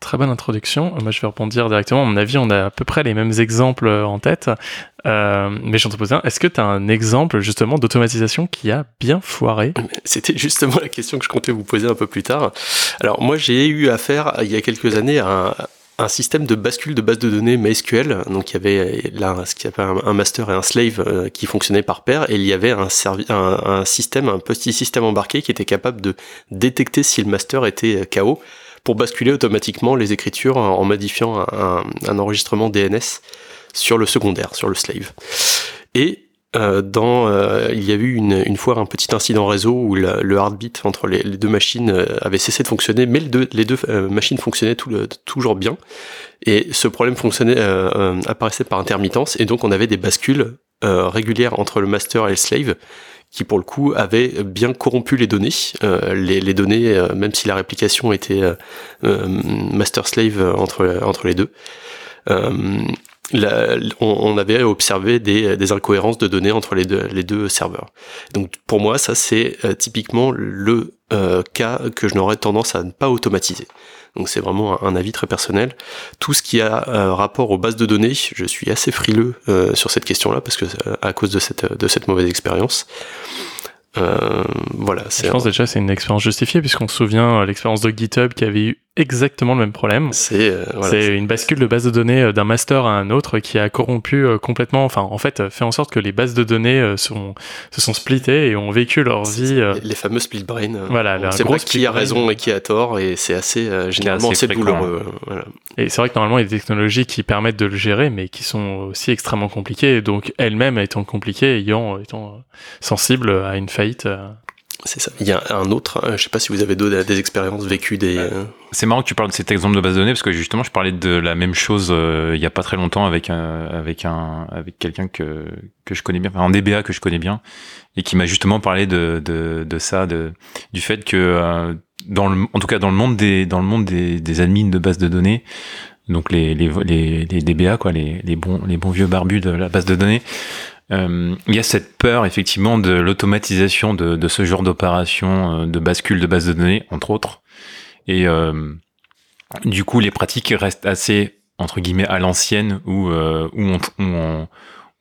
B: Très bonne introduction. Moi, je vais rebondir directement. À mon avis, on a à peu près les mêmes exemples en tête. Euh, mais j'en te pose un. Est-ce que tu as un exemple justement d'automatisation qui a bien foiré?
D: C'était justement la question que je comptais vous poser un peu plus tard. Alors moi, j'ai eu affaire il y a quelques années à un système de bascule de base de données MySQL. Donc il y avait là ce qu'il appelle un, master et un slave euh, qui fonctionnaient par paire, et il y avait un, un, un système, un petit système embarqué qui était capable de détecter si le master était KO pour basculer automatiquement les écritures en modifiant un, enregistrement DNS sur le secondaire, sur le slave. Et euh, dans, euh, il y a eu une, une, fois un petit incident réseau où le, heartbeat entre les, deux machines euh, avait cessé de fonctionner, mais les deux, machines fonctionnaient toujours bien. Et ce problème fonctionnait, apparaissait par intermittence, et donc on avait des bascules régulières entre le master et le slave, qui pour le coup avaient bien corrompu les données. Les, les, données, même si la réplication était master-slave entre, entre les deux on, avait observé des, incohérences de données entre les deux, les deux serveurs. Donc pour moi, ça c'est euh, typiquement le euh, cas que je n'aurais tendance à ne pas automatiser. Donc c'est vraiment un, avis très personnel. Tout ce qui a euh, rapport aux bases de données, je suis assez frileux sur cette question-là parce que à cause de cette, de cette mauvaise expérience. voilà.
B: Je pense déjà c'est une expérience justifiée puisqu'on se souvient l'expérience de GitHub qui avait eu exactement le même problème. C'est euh, une bascule de base de données euh, d'un master à un autre qui a corrompu euh, complètement, enfin en fait fait en sorte que les bases de données sont, se sont splittées et ont vécu leur vie.
D: Les fameux split brain. Voilà, c'est pas qui a raison et qui a tort et c'est assez généralement assez, douloureux.
B: Voilà. Et c'est vrai que normalement il y a des technologies qui permettent de le gérer mais qui sont aussi extrêmement compliquées donc elles-mêmes étant compliquées ayant étant sensibles à une faillite.
D: C'est ça. Il y a un autre, hein, je sais pas si vous avez des expériences vécues des. Euh,
C: c'est marrant que tu parles de cet exemple de base de données parce que justement je parlais de la même chose euh, il y a pas très longtemps avec un, avec un avec quelqu'un que que je connais bien, enfin, un DBA que je connais bien et qui m'a justement parlé de, de, de ça, de du fait que euh, dans le en tout cas dans le monde des dans le monde des, des admins de base de données donc les les, les, les DBA quoi les, les bons les bons vieux barbus de la base de données euh, il y a cette peur effectivement de l'automatisation de, de, ce genre d'opération euh, de bascule de base de données, entre autres. Et euh, du coup, les pratiques restent assez entre guillemets à l'ancienne, où, euh, où, on, on,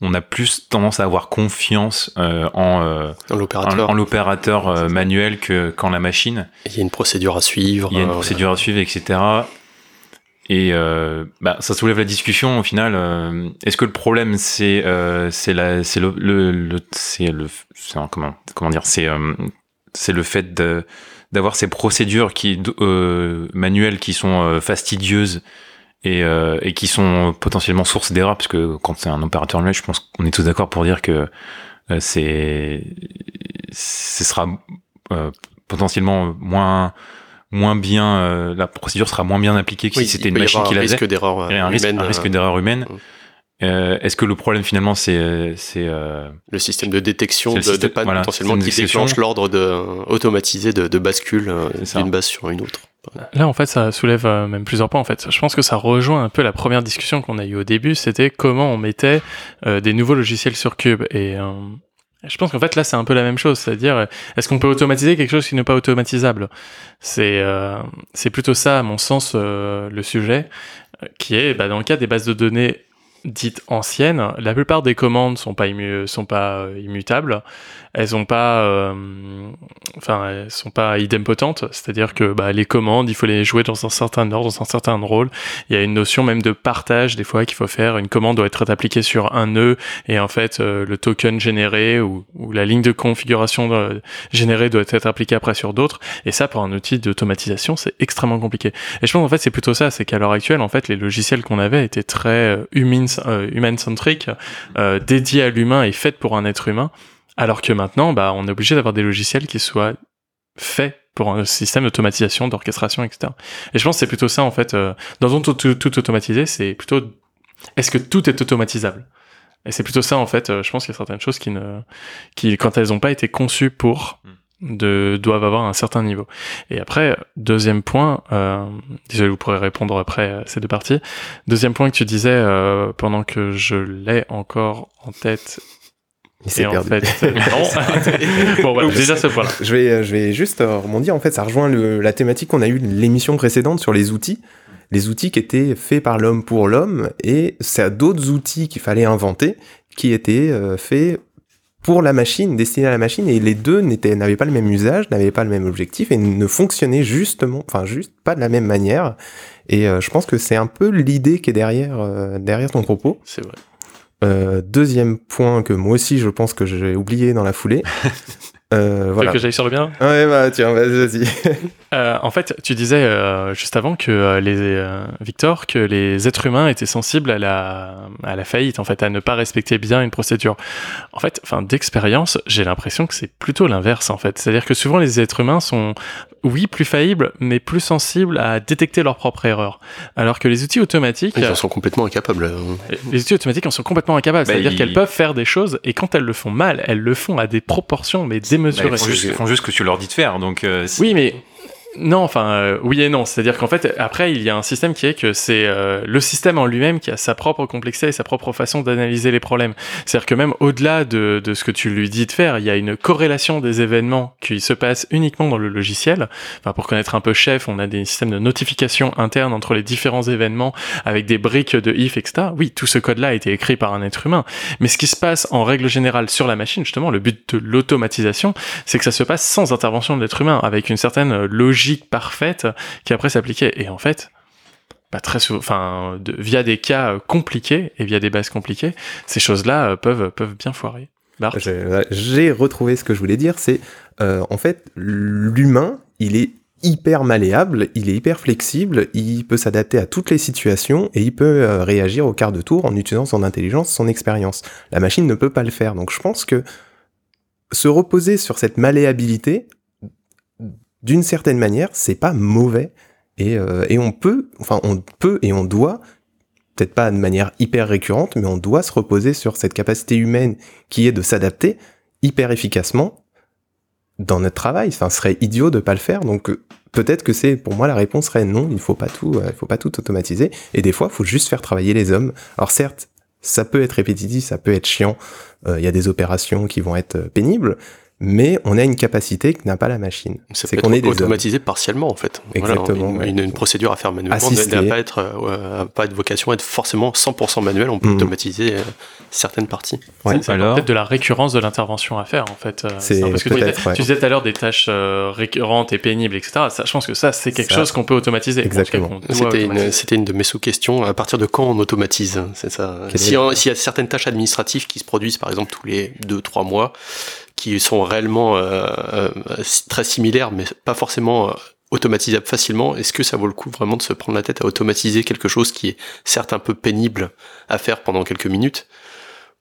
C: on, a plus tendance à avoir confiance euh, en, en l'opérateur manuel que qu'en la machine.
D: Il y a une procédure à suivre.
C: Il y a une procédure à suivre, etc. Et euh, bah, ça soulève la discussion au final. Euh, est-ce que le problème c'est euh, c'est la c'est le, le, c'est le comment comment dire c'est euh, c'est le fait d'avoir ces procédures qui euh, manuelles qui sont fastidieuses et, et qui sont potentiellement source d'erreurs parce que quand c'est un opérateur manuel, je pense qu'on est tous d'accord pour dire que c'est ce sera potentiellement moins moins bien, euh, la procédure sera moins bien appliquée que si c'était une machine qui la
D: faisait. d'erreur
C: un risque, un risque d'erreur humaine. Mm. Euh, Est-ce que le problème finalement c'est c'est euh...
D: le système de détection de, de panne potentiellement qui déclenche l'ordre de automatisé de, de bascule euh, d'une base sur une autre.
B: Là, en fait, ça soulève euh, même plusieurs points. En fait, je pense que ça rejoint un peu la première discussion qu'on a eue au début. C'était comment on mettait des nouveaux logiciels sur Cube. Et je pense qu'en fait là c'est un peu la même chose, c'est-à-dire est-ce qu'on peut automatiser quelque chose qui n'est pas automatisable? C'est euh, c'est plutôt ça à mon sens euh, le sujet, qui est bah, dans le cas des bases de données dites anciennes, la plupart des commandes sont pas sont pas euh, immutables elles ont pas, euh, enfin, elles sont pas idempotentes. C'est-à-dire que bah, les commandes, il faut les jouer dans un certain ordre, dans un certain rôle. Il y a une notion même de partage des fois qu'il faut faire. Une commande doit être appliquée sur un nœud et en fait euh, le token généré ou, la ligne de configuration euh, générée doit être appliquée après sur d'autres. Et ça, pour un outil d'automatisation, c'est extrêmement compliqué. Et je pense en fait c'est plutôt ça, c'est qu'à l'heure actuelle, en fait, les logiciels qu'on avait étaient très human-centric, dédiés à l'humain et faits pour un être humain. Alors que maintenant, bah, on est obligé d'avoir des logiciels qui soient faits pour un système d'automatisation, d'orchestration, etc. Et je pense que c'est plutôt ça, en fait, euh, dans tout, tout, tout automatisé, c'est plutôt, est-ce que tout est automatisable? Et c'est plutôt ça, en fait, euh, je pense qu'il y a certaines choses qui ne, qui, quand elles n'ont pas été conçues pour, hmm. de, doivent avoir un certain niveau. Et après, deuxième point, euh, désolé, vous pourrez répondre après ces deux parties. Deuxième point que tu disais, euh, pendant que je l'ai encore en tête
A: il s'est perdu.
B: Fait, non. bon, voilà, déjà ce point-là.
A: Je vais, je vais juste euh, rebondir. En fait, ça rejoint le, la thématique qu'on a eue l'émission précédente sur les outils. Les outils qui étaient faits par l'homme pour l'homme, et c'est à d'autres outils qu'il fallait inventer, qui étaient euh, faits pour la machine, destiné à la machine, et les deux n'avaient pas le même usage, n'avaient pas le même objectif, et ne fonctionnaient justement, enfin juste pas de la même manière. Et euh, je pense que c'est un peu l'idée qui est derrière, euh, derrière ton propos.
D: C'est vrai.
A: Euh, deuxième point que moi aussi je pense que j'ai oublié dans la foulée. Euh, voilà.
B: que j'aille sur le bien
A: Ouais, bah tiens, vas-y.
B: Euh, en fait, tu disais euh, juste avant que les Victor que les êtres humains étaient sensibles à la à la faillite, en fait, à ne pas respecter bien une procédure. En fait, enfin d'expérience, j'ai l'impression que c'est plutôt l'inverse, en fait. C'est-à-dire que souvent les êtres humains sont oui plus faillibles, mais plus sensibles à détecter leur propre erreur, alors que les outils automatiques,
D: Ils en sont complètement incapables. hein.
B: les outils automatiques en sont complètement incapables.
C: Bah,
B: C'est-à-dire
C: ils-
B: qu'elles peuvent faire des choses et quand elles le font mal, elles le font à des proportions mais
C: Bah,
B: démesurées.
C: ils, font juste, ils font juste ce que tu leur dis de faire. Donc, euh,
B: Oui, mais non, enfin, euh, oui et non. C'est-à-dire qu'en fait, après, il y a un système qui est que c'est euh, le système en lui-même qui a sa propre complexité et sa propre façon d'analyser les problèmes. C'est-à-dire que même au-delà de, de ce que tu lui dis de faire, il y a une corrélation des événements qui se passent uniquement dans le logiciel. Enfin, pour connaître un peu Chef, on a des systèmes de notification interne entre les différents événements avec des briques de if, etc. Oui, tout ce code-là a été écrit par un être humain. Mais ce qui se passe en règle générale sur la machine, justement, le but de l'automatisation, c'est que ça se passe sans intervention de l'être humain, avec une certaine euh, parfaite qui après s'appliquait. Et en fait, pas très souvent, enfin, via des cas euh, compliqués et via des bases compliquées, ces choses-là euh, peuvent peuvent bien foirer. Bart
A: J'ai retrouvé ce que je voulais dire, c'est euh, en fait l'humain, il est hyper malléable, il est hyper flexible, il peut s'adapter à toutes les situations et il peut euh, réagir au quart de tour en utilisant son intelligence, son expérience. La machine ne peut pas le faire. Donc je pense que se reposer sur cette malléabilité, d'une certaine manière, c'est pas mauvais et, euh, et on peut, enfin on peut et on doit peut-être pas de manière hyper récurrente, mais on doit se reposer sur cette capacité humaine qui est de s'adapter hyper efficacement dans notre travail. Enfin, ce serait idiot de pas le faire. Donc peut-être que c'est pour moi la réponse serait non. Il faut pas tout, euh, il faut pas tout automatiser. Et des fois, il faut juste faire travailler les hommes. Alors certes, ça peut être répétitif, ça peut être chiant. Euh, Il y a des opérations qui vont être pénibles, mais on a une capacité que n'a pas la machine.
D: Ça
A: C'est
D: peut
A: qu'on
D: être
A: est des hommes.
D: automatisé partiellement en fait. Voilà,
A: Exactement,
D: une,
A: ouais.
D: une- une procédure à faire manuellement n'a pas être euh, pas être vocation à être forcément 100% manuel. On peut
A: Mhm.
D: automatiser euh, certaines parties.
A: Ouais.
B: C'est
C: alors
B: peut-être de la récurrence de l'intervention à faire en fait. euh,
A: C'est
B: ça, parce que tu disais,
A: ouais.
B: tu disais tout à l'heure des tâches euh, récurrentes et pénibles, etc. Ça, je pense que ça c'est quelque
A: Ça.
B: chose qu'on peut automatiser.
A: Exactement.
D: C'était une, c'était une de mes sous-questions. À partir de quand on automatise C'est ça? Si S'il y a certaines tâches administratives qui se produisent, par exemple, tous les 2-3 mois, qui sont réellement euh, euh, très similaires, mais pas forcément euh, automatisables facilement, est-ce que ça vaut le coup vraiment de se prendre la tête à automatiser quelque chose qui est certes un peu pénible à faire pendant quelques minutes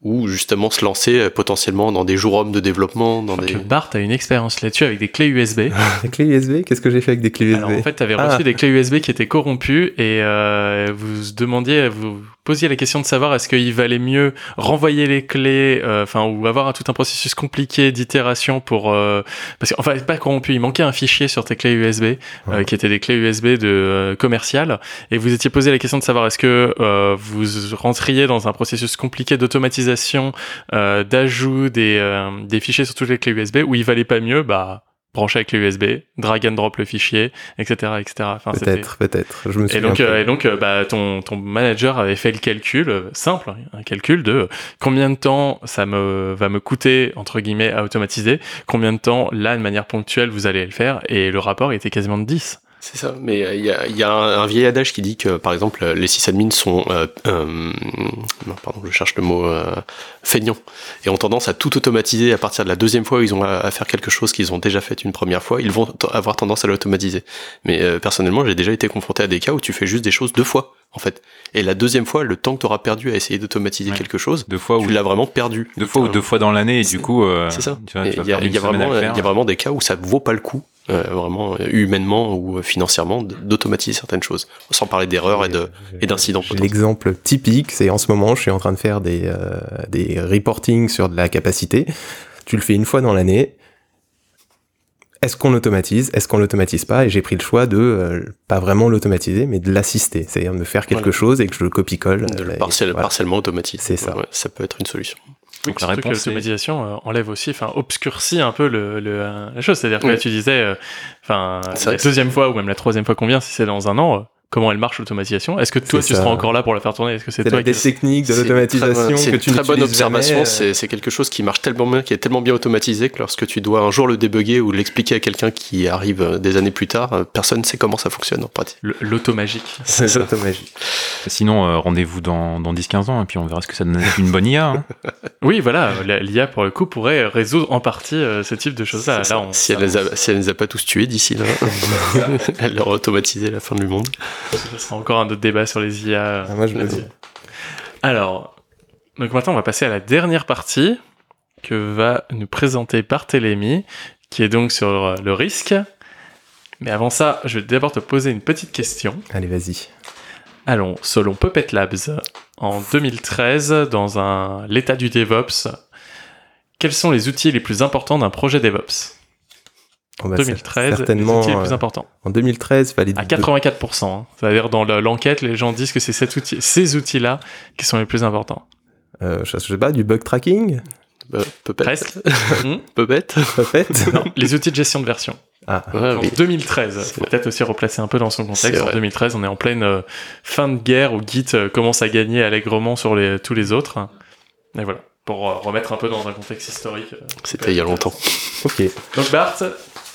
D: ou justement se lancer euh, potentiellement dans des jours hommes de développement, dans
B: Donc,
D: des...
B: Bart a une expérience là-dessus avec des clés USB.
A: Les clés USB, qu'est-ce que j'ai fait avec des clés USB
B: Alors en fait, tu avais
A: Ah.
B: reçu des clés USB qui étaient corrompues et euh, vous demandiez, vous posiez la question de savoir est-ce qu'il valait mieux renvoyer les clés, euh, enfin ou avoir un, tout un processus compliqué d'itération pour euh, parce qu'enfin pas corrompu, il manquait un fichier sur tes clés USB euh,
A: Ouais.
B: qui étaient des clés USB de euh, commerciales et vous étiez posé la question de savoir est-ce que euh, vous rentriez dans un processus compliqué d'automatisation, euh, d'ajout des euh, des fichiers sur toutes les clés USB ou il valait pas mieux bah brancher avec les USB, drag and drop le fichier, etc., etc. Enfin,
A: Peut-être, peut-être. Je me
B: Et donc, euh, et donc, euh, bah, ton ton manager avait fait le calcul euh, simple, hein, un calcul de combien de temps ça me va me coûter entre guillemets à automatiser, combien de temps là de manière ponctuelle vous allez le faire, et le rapport était quasiment de 10.
D: C'est ça, mais euh, il y a, y a un, un vieil adage qui dit que, par exemple, euh, les sysadmins sont, euh, euh, pardon, je cherche le mot, euh, feignants, et ont tendance à tout automatiser à partir de la deuxième fois où ils ont à, à faire quelque chose qu'ils ont déjà fait une première fois, ils vont avoir tendance à l'automatiser. Mais euh, personnellement, j'ai déjà été confronté à des cas où tu fais juste des choses deux fois, en fait. Et la deuxième fois, le temps que tu auras perdu à essayer d'automatiser
C: Ouais.
D: quelque chose,
C: Deux fois ou
D: tu l'as vraiment perdu.
C: deux fois ou deux fois dans l'année et du coup, euh,
D: C'est ça. Il y, y a y vraiment des cas où ça vaut pas le coup, euh, vraiment euh, humainement ou euh, financièrement, d'automatiser certaines choses, sans parler d'erreurs et de et d'incidents.
A: L'exemple typique, c'est en ce moment, je suis en train de faire des, euh, des reporting sur de la capacité. Tu le fais une fois dans l'année. Est-ce qu'on l'automatise? Est-ce qu'on l'automatise pas? Et j'ai pris le choix de euh, pas vraiment l'automatiser, mais de l'assister, c'est-à-dire de faire quelque
D: Voilà.
A: chose et que je le copie-colle.
D: de le
A: et
D: partiel-
A: voilà.
D: partiellement automatiser.
A: C'est ça.
D: Ouais, ça peut être une solution.
C: Donc la
B: que
C: réponse est-
B: l'automatisation euh, enlève aussi, enfin obscurcit un peu le, le, euh, la chose. C'est-à-dire que là tu disais, euh, enfin la
D: que
B: deuxième fois ou même la troisième fois qu'on vient, si c'est dans un an, comment elle marche l'automatisation. Est-ce que toi tu
A: ça.
B: seras encore là pour la faire tourner? Est-ce que c'est toi
A: la
B: qui
A: des techniques de
D: C'est
A: l'automatisation que
D: une
A: tu
D: très bonne observation.
A: euh,
D: C'est quelque chose qui marche tellement bien, qui est tellement bien automatisé que lorsque tu dois un jour le débugger ou l'expliquer à quelqu'un qui arrive euh, des années plus tard, euh, personne ne sait comment ça fonctionne en pratique.
B: L'automagique
A: C'est l'automagie.
C: Sinon, euh, rendez-vous dans, dans 10-15 ans et puis on verra ce que ça donne une bonne IA. hein.
B: Oui, voilà, l'IA pour le coup pourrait résoudre en partie euh, ce type de choses-là. Là,
D: si, si elle les a pas tous tués d'ici là, elle leur a automatisé la fin du monde.
B: Ce sera encore un autre débat sur les IA.
A: Ah, moi, je me dis.
B: Alors, donc maintenant on va passer à la dernière partie que va nous présenter Barthélémy, qui est donc sur euh, le risque. Mais avant ça, je vais d'abord te poser une petite question.
A: Allez, vas-y.
B: Allons, selon Puppet Labs, en 2013, dans un l'état du DevOps, quels sont les outils les plus importants d'un projet DevOps?
A: On va
B: 2013,
A: certainement.
B: les outils les
A: euh,
B: plus importants.
A: en 2013, fallait.
B: À 84%. hein. C'est-à-dire dans le- l'enquête, les gens disent que c'est cet outil, ces outils-là qui sont les plus importants.
A: euh, je sais pas, du bug tracking,
D: Euh, Puppet.
B: Presque. Hmm
D: Puppet.
A: peut-être.
B: non, les outils de gestion de version.
A: Ah,
D: Ouais,
B: En
D: oui.
B: 2013,
D: C'est
B: faut peut-être aussi replacer un peu dans son contexte. En
D: vrai.
B: 2013, on est en pleine euh, fin de guerre où Git euh, commence à gagner allègrement sur les, tous les autres. Et voilà, pour euh, remettre un peu dans un contexte historique. euh,
D: C'était il y a longtemps.
A: ok.
B: Donc Bart,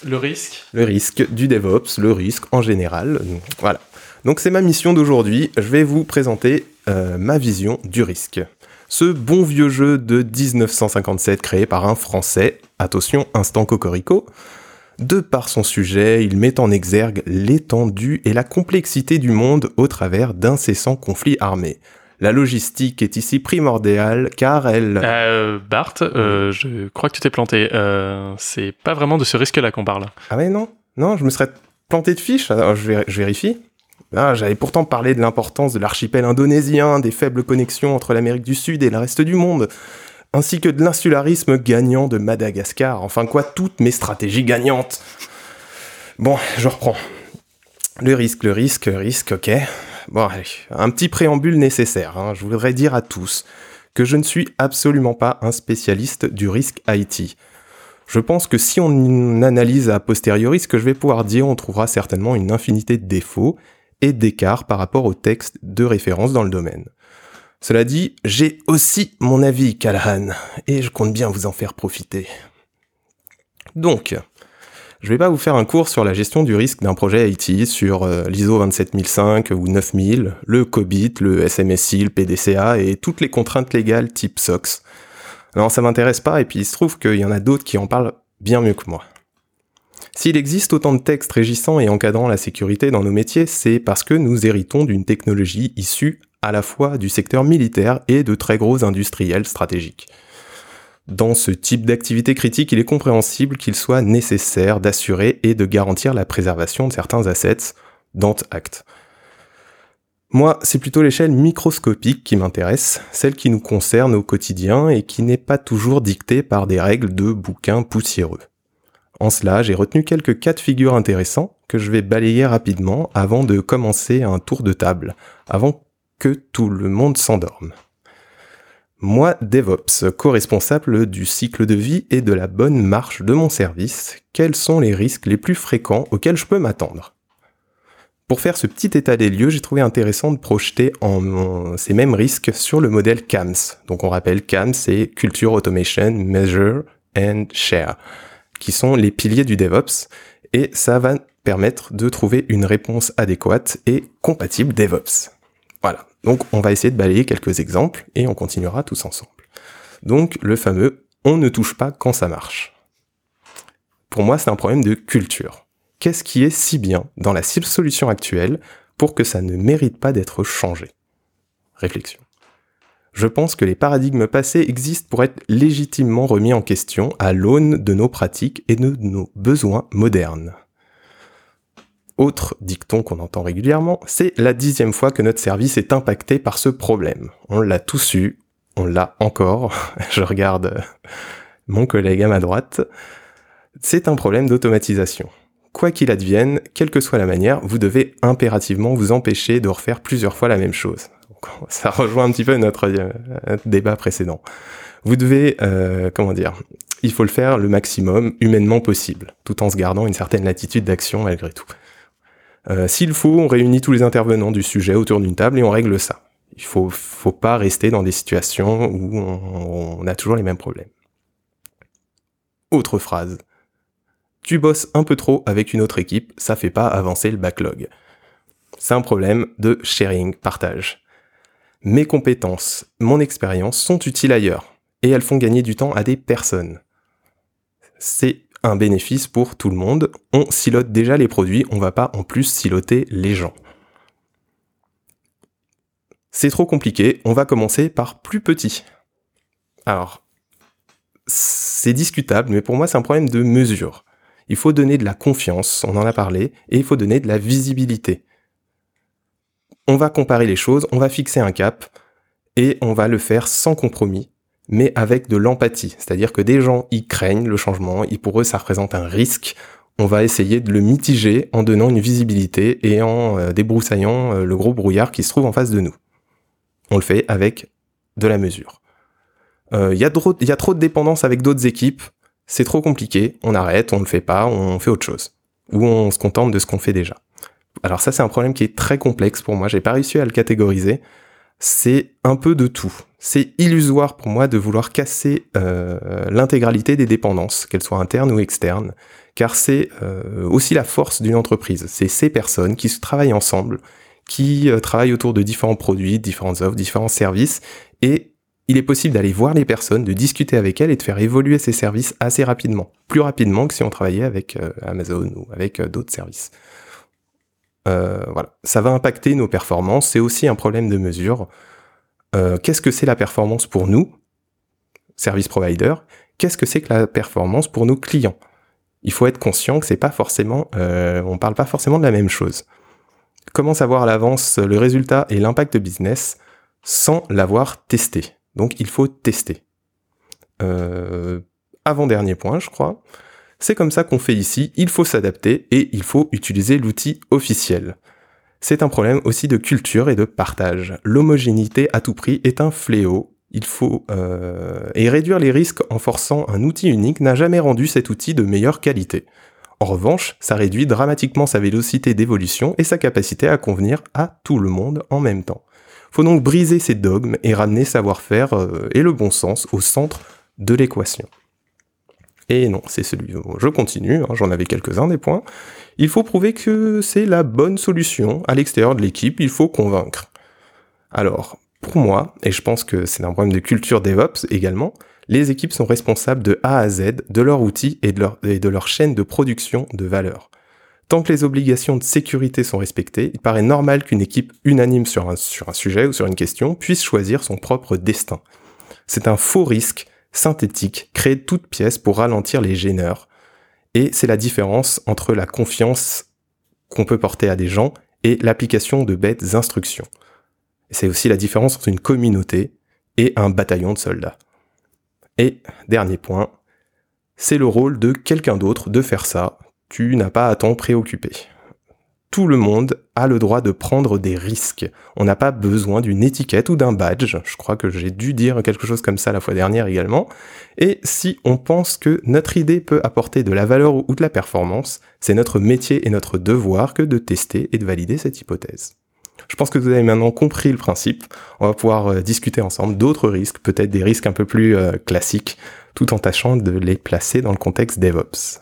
B: le risque.
A: Le risque du DevOps, le risque en général. Voilà. Donc c'est ma mission d'aujourd'hui. Je vais vous présenter euh, ma vision du risque. Ce bon vieux jeu de 1957 créé par un Français, attention, instant cocorico. De par son sujet, il met en exergue l'étendue et la complexité du monde au travers d'incessants conflits armés. La logistique est ici primordiale car elle...
B: Euh, Bart, euh, je crois que tu t'es planté. Euh, c'est pas vraiment de ce risque-là qu'on parle.
A: Ah ouais, non Non, je me serais planté de fiche. Alors, je vérifie. Ah, J'avais pourtant parlé de l'importance de l'archipel indonésien, des faibles connexions entre l'Amérique du Sud et le reste du monde, ainsi que de l'insularisme gagnant de Madagascar. Enfin quoi, toutes mes stratégies gagnantes. Bon, je reprends. Le risque, le risque, le risque, ok. Bon, un petit préambule nécessaire. hein. Je voudrais dire à tous que je ne suis absolument pas un spécialiste du risque IT. Je pense que si on analyse a posteriori ce que je vais pouvoir dire, on trouvera certainement une infinité de défauts et d'écarts par rapport aux textes de référence dans le domaine. Cela dit, j'ai aussi mon avis, Callahan, et je compte bien vous en faire profiter. Donc, je vais pas vous faire un cours sur la gestion du risque d'un projet IT, sur euh, l'ISO 27005 ou 9000, le COBIT, le SMSI, le PDCA et toutes les contraintes légales type SOX. Non, ça m'intéresse pas, et puis il se trouve qu'il y en a d'autres qui en parlent bien mieux que moi. S'il existe autant de textes régissant et encadrant la sécurité dans nos métiers, c'est parce que nous héritons d'une technologie issue à la fois du secteur militaire et de très gros industriels stratégiques. Dans ce type d'activité critique, il est compréhensible qu'il soit nécessaire d'assurer et de garantir la préservation de certains assets, dont acte. Moi, c'est plutôt l'échelle microscopique qui m'intéresse, celle qui nous concerne au quotidien et qui n'est pas toujours dictée par des règles de bouquins poussiéreux. En cela, j'ai retenu quelques cas de figure intéressants que je vais balayer rapidement avant de commencer un tour de table, avant que tout le monde s'endorme. Moi, DevOps, co-responsable du cycle de vie et de la bonne marche de mon service, quels sont les risques les plus fréquents auxquels je peux m'attendre? Pour faire ce petit état des lieux, j'ai trouvé intéressant de projeter ces mêmes risques sur le modèle CAMS. Donc on rappelle CAMS, c'est Culture Automation, Measure and Share, qui sont les piliers du DevOps, et ça va permettre de trouver une réponse adéquate et compatible DevOps. Voilà. Donc, on va essayer de balayer quelques exemples et on continuera tous ensemble. Donc, le fameux on ne touche pas quand ça marche. Pour moi, c'est un problème de culture. Qu'est-ce qui est si bien dans la solution actuelle pour que ça ne mérite pas d'être changé? Réflexion. Je pense que les paradigmes passés existent pour être légitimement remis en question à l'aune de nos pratiques et de nos besoins modernes. Autre dicton qu'on entend régulièrement, c'est la dixième fois que notre service est impacté par ce problème. On l'a tous eu, on l'a encore. Je regarde mon collègue à ma droite. C'est un problème d'automatisation. Quoi qu'il advienne, quelle que soit la manière, vous devez impérativement vous empêcher de refaire plusieurs fois la même chose. Ça rejoint un petit peu notre, euh, débat précédent. Vous devez, euh, comment dire, il faut le faire le maximum humainement possible, tout en se gardant une certaine latitude d'action malgré tout. Euh, S'il faut, on réunit tous les intervenants du sujet autour d'une table et on règle ça. Il faut, faut pas rester dans des situations où on, on a toujours les mêmes problèmes. Autre phrase. Tu bosses un peu trop avec une autre équipe, ça fait pas avancer le backlog. C'est un problème de sharing, partage. Mes compétences, mon expérience sont utiles ailleurs et elles font gagner du temps à des personnes. C'est un bénéfice pour tout le monde. On silote déjà les produits, on va pas en plus siloter les gens. C'est trop compliqué, on va commencer par plus petit. Alors, c'est discutable, mais pour moi c'est un problème de mesure. Il faut donner de la confiance, on en a parlé, et il faut donner de la visibilité. On va comparer les choses, on va fixer un cap, et on va le faire sans compromis, mais avec de l'empathie. C'est-à-dire que des gens, ils craignent le changement, et pour eux, ça représente un risque. On va essayer de le mitiger en donnant une visibilité et en euh, débroussaillant euh, le gros brouillard qui se trouve en face de nous. On le fait avec de la mesure. Il euh, y, a trop, de dépendance avec d'autres équipes, c'est trop compliqué, on arrête, on le fait pas, on fait autre chose. Ou on se contente de ce qu'on fait déjà. Alors ça, c'est un problème qui est très complexe pour moi, j'ai pas réussi à le catégoriser. C'est un peu de tout c'est illusoire pour moi de vouloir casser euh, l'intégralité des dépendances, qu'elles soient internes ou externes, car c'est euh, aussi la force d'une entreprise. C'est ces personnes qui se travaillent ensemble, qui euh, travaillent autour de différents produits, différentes offres, différents services, et il est possible d'aller voir les personnes, de discuter avec elles et de faire évoluer ces services assez rapidement, plus rapidement que si on travaillait avec Amazon ou avec d'autres services. voilà, ça va impacter nos performances. C'est aussi un problème de mesure. Euh, qu'est-ce que c'est la performance pour nous, service provider, qu'est-ce que c'est que la performance pour nos clients? Il faut être conscient que c'est pas forcément, euh, on parle pas forcément de la même chose. Comment savoir à l'avance le résultat et l'impact de business sans l'avoir testé? Donc il faut tester. Euh, avant-dernier point, je crois. C'est comme ça qu'on fait ici, il faut s'adapter et il faut utiliser l'outil officiel c'est un problème aussi de culture et de partage. L'homogénéité à tout prix est un fléau. Il faut euh, et réduire les risques en forçant un outil unique n'a jamais rendu cet outil de meilleure qualité. En revanche, ça réduit dramatiquement sa vélocité d'évolution et sa capacité à convenir à tout le monde en même temps. Faut donc briser ces dogmes et ramener savoir-faire euh, et le bon sens au centre de l'équation. Et non, c'est celui. Je continue, hein, j'en avais quelques-uns des points. Il faut prouver que c'est la bonne solution à l'extérieur de l'équipe, il faut convaincre. Alors, pour moi, et je pense que c'est un problème de culture DevOps également, les équipes sont responsables de A à Z de leur outil et de leur, de leur chaîne de production de valeur. Tant que les obligations de sécurité sont respectées, il paraît normal qu'une équipe unanime sur un, sur un sujet ou sur une question puisse choisir son propre destin. C'est un faux risque synthétique créé de toutes pour ralentir les gêneurs, et c'est la différence entre la confiance qu'on peut porter à des gens et l'application de bêtes instructions. C'est aussi la différence entre une communauté et un bataillon de soldats. Et dernier point, c'est le rôle de quelqu'un d'autre de faire ça. Tu n'as pas à t'en préoccuper tout le monde a le droit de prendre des risques. On n'a pas besoin d'une étiquette ou d'un badge. Je crois que j'ai dû dire quelque chose comme ça la fois dernière également. Et si on pense que notre idée peut apporter de la valeur ou de la performance, c'est notre métier et notre devoir que de tester et de valider cette hypothèse. Je pense que vous avez maintenant compris le principe. On va pouvoir euh, discuter ensemble d'autres risques, peut-être des risques un peu plus euh, classiques, tout en tâchant de les placer dans le contexte DevOps.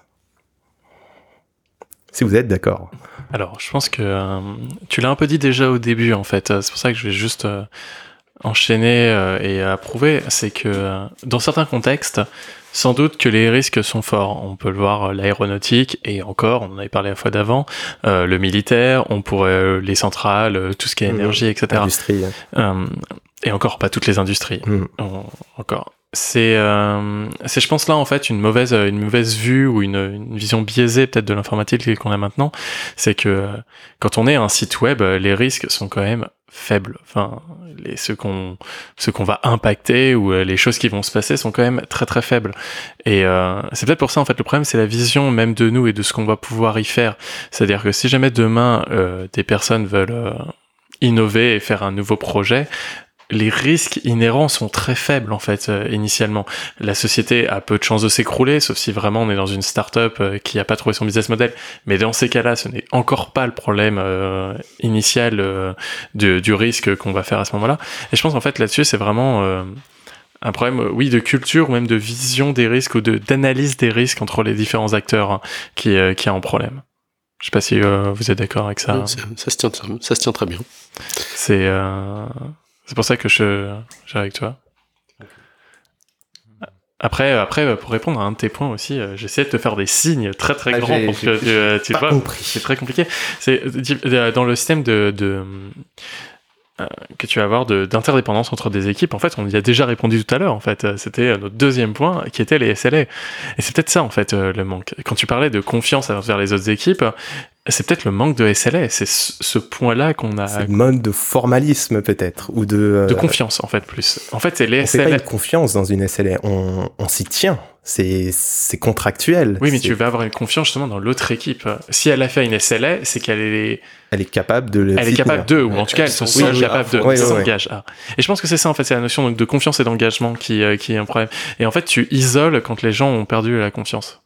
A: Si vous êtes d'accord.
B: Alors, je pense que euh, tu l'as un peu dit déjà au début, en fait. C'est pour ça que je vais juste euh, enchaîner euh, et approuver. C'est que dans certains contextes, sans doute que les risques sont forts. On peut le voir l'aéronautique et encore, on en avait parlé la fois d'avant, le militaire, on pourrait les centrales, tout ce qui est mmh. énergie, etc.
A: Industrie.
B: et encore pas toutes les industries.
A: Mmh.
B: encore c'est euh, c'est je pense là en fait une mauvaise une mauvaise vue ou une, une vision biaisée peut-être de l'informatique qu'on a maintenant c'est que quand on est un site web les risques sont quand même faibles. Enfin les ceux qu'on ceux qu'on va impacter ou euh, les choses qui vont se passer sont quand même très très faibles. Et euh, c'est peut-être pour ça en fait le problème c'est la vision même de nous et de ce qu'on va pouvoir y faire. C'est-à-dire que si jamais demain euh, des personnes veulent innover et faire un nouveau projet les risques inhérents sont très faibles en fait euh, initialement. La société a peu de chances de s'écrouler, sauf si vraiment on est dans une start-up euh, qui n'a pas trouvé son business model. Mais dans ces cas-là, ce n'est encore pas le problème euh, initial du, du, risque qu'on va faire à ce moment-là. Et je pense en fait là-dessus, c'est vraiment un problème, oui, de culture ou même de vision des risques ou de d'analyse des risques entre les différents acteurs hein, qui, qui a un problème. Je sais pas si vous êtes d'accord avec ça.
D: ça, se tient, ça se tient très bien.
B: C'est c'est pour ça que je j'ai avec toi. Après, après, pour répondre à un de tes points aussi, euh, j'essaie de te faire des signes très très ah, grands pour que tu, tu vois. C'est très compliqué. C'est euh, dans le système de, de que tu vas avoir d'interdépendance entre des équipes. En fait, on y a déjà répondu tout à l'heure. En fait, euh, c'était euh, notre deuxième point qui était les SLA. Et c'est peut-être ça en fait le manque. Quand tu parlais de confiance envers les autres équipes, c'est peut-être le manque de SLA. C'est ce point-là qu'on a.
A: C'est le mode de formalisme peut-être ou de.
B: De confiance en fait plus. En fait, c'est les
A: on
B: SLA.
A: Fait pas une confiance dans une SLA. On, on s'y tient c'est contractuel.
B: Oui, mais tu vas avoir une confiance justement dans l'autre équipe. Si elle a fait une SLA, c'est qu'elle est
A: elle est capable de le
B: elle est capable de ou en tout cas elles sont oui, capables de s'engager et je pense que c'est ça en fait c'est la notion de confiance et d'engagement qui euh, qui est un problème et en fait tu isoles quand les gens ont perdu la confiance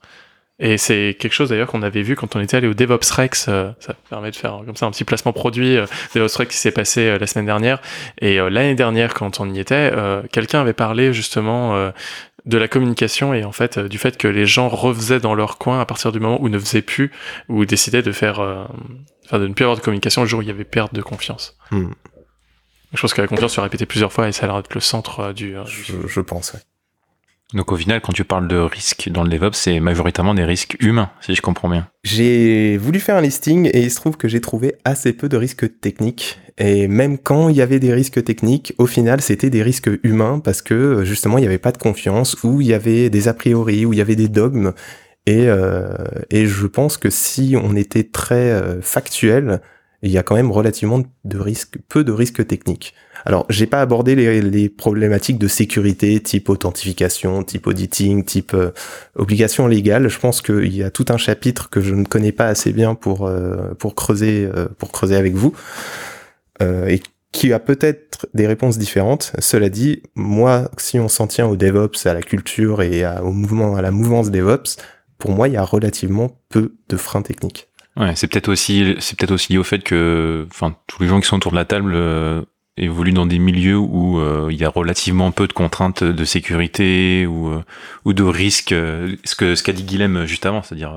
B: et c'est quelque chose d'ailleurs qu'on avait vu quand on était allé au DevOps Rex. Euh, ça permet de faire comme ça un petit placement produit euh, DevOps Rex qui s'est passé la semaine dernière. Et l'année dernière, quand on y était, quelqu'un avait parlé justement de la communication et en fait euh, du fait que les gens refaisaient dans leur coin à partir du moment où ne faisaient plus ou décidaient de faire euh, enfin de ne plus avoir de communication le jour où il y avait perte de confiance. Hmm. Je pense que la confiance se répétait plusieurs fois et ça a l'air d'être le centre euh, du,
A: je, je, pense. Ouais.
C: Donc au final, quand tu parles de risques dans le DevOps, c'est majoritairement des risques humains, si je comprends bien.
A: J'ai voulu faire un listing et il se trouve que j'ai trouvé assez peu de risques techniques. Et même quand il y avait des risques techniques, au final, c'était des risques humains parce que justement, il n'y avait pas de confiance, ou il y avait des a priori, ou il y avait des dogmes. Et, euh, et je pense que si on était très euh, factuel, il y a quand même relativement de risques, peu de risques techniques. Alors, j'ai pas abordé les, problématiques de sécurité, type authentification, type auditing, type euh, obligation légale. Je pense qu'il y a tout un chapitre que je ne connais pas assez bien pour euh, pour creuser euh, pour creuser avec vous et qui a peut-être des réponses différentes. Cela dit, moi, si on s'en tient au DevOps, à la culture et au mouvement, à la mouvance DevOps, pour moi, il y a relativement peu de freins techniques.
C: Ouais, c'est peut-être aussi, c'est peut-être aussi lié au fait que, enfin, tous les gens qui sont autour de la table évolue dans des milieux où euh, il y a relativement peu de contraintes de sécurité ou euh, ou de risques euh, ce que ce qu'a dit Guilhem juste avant c'est-à-dire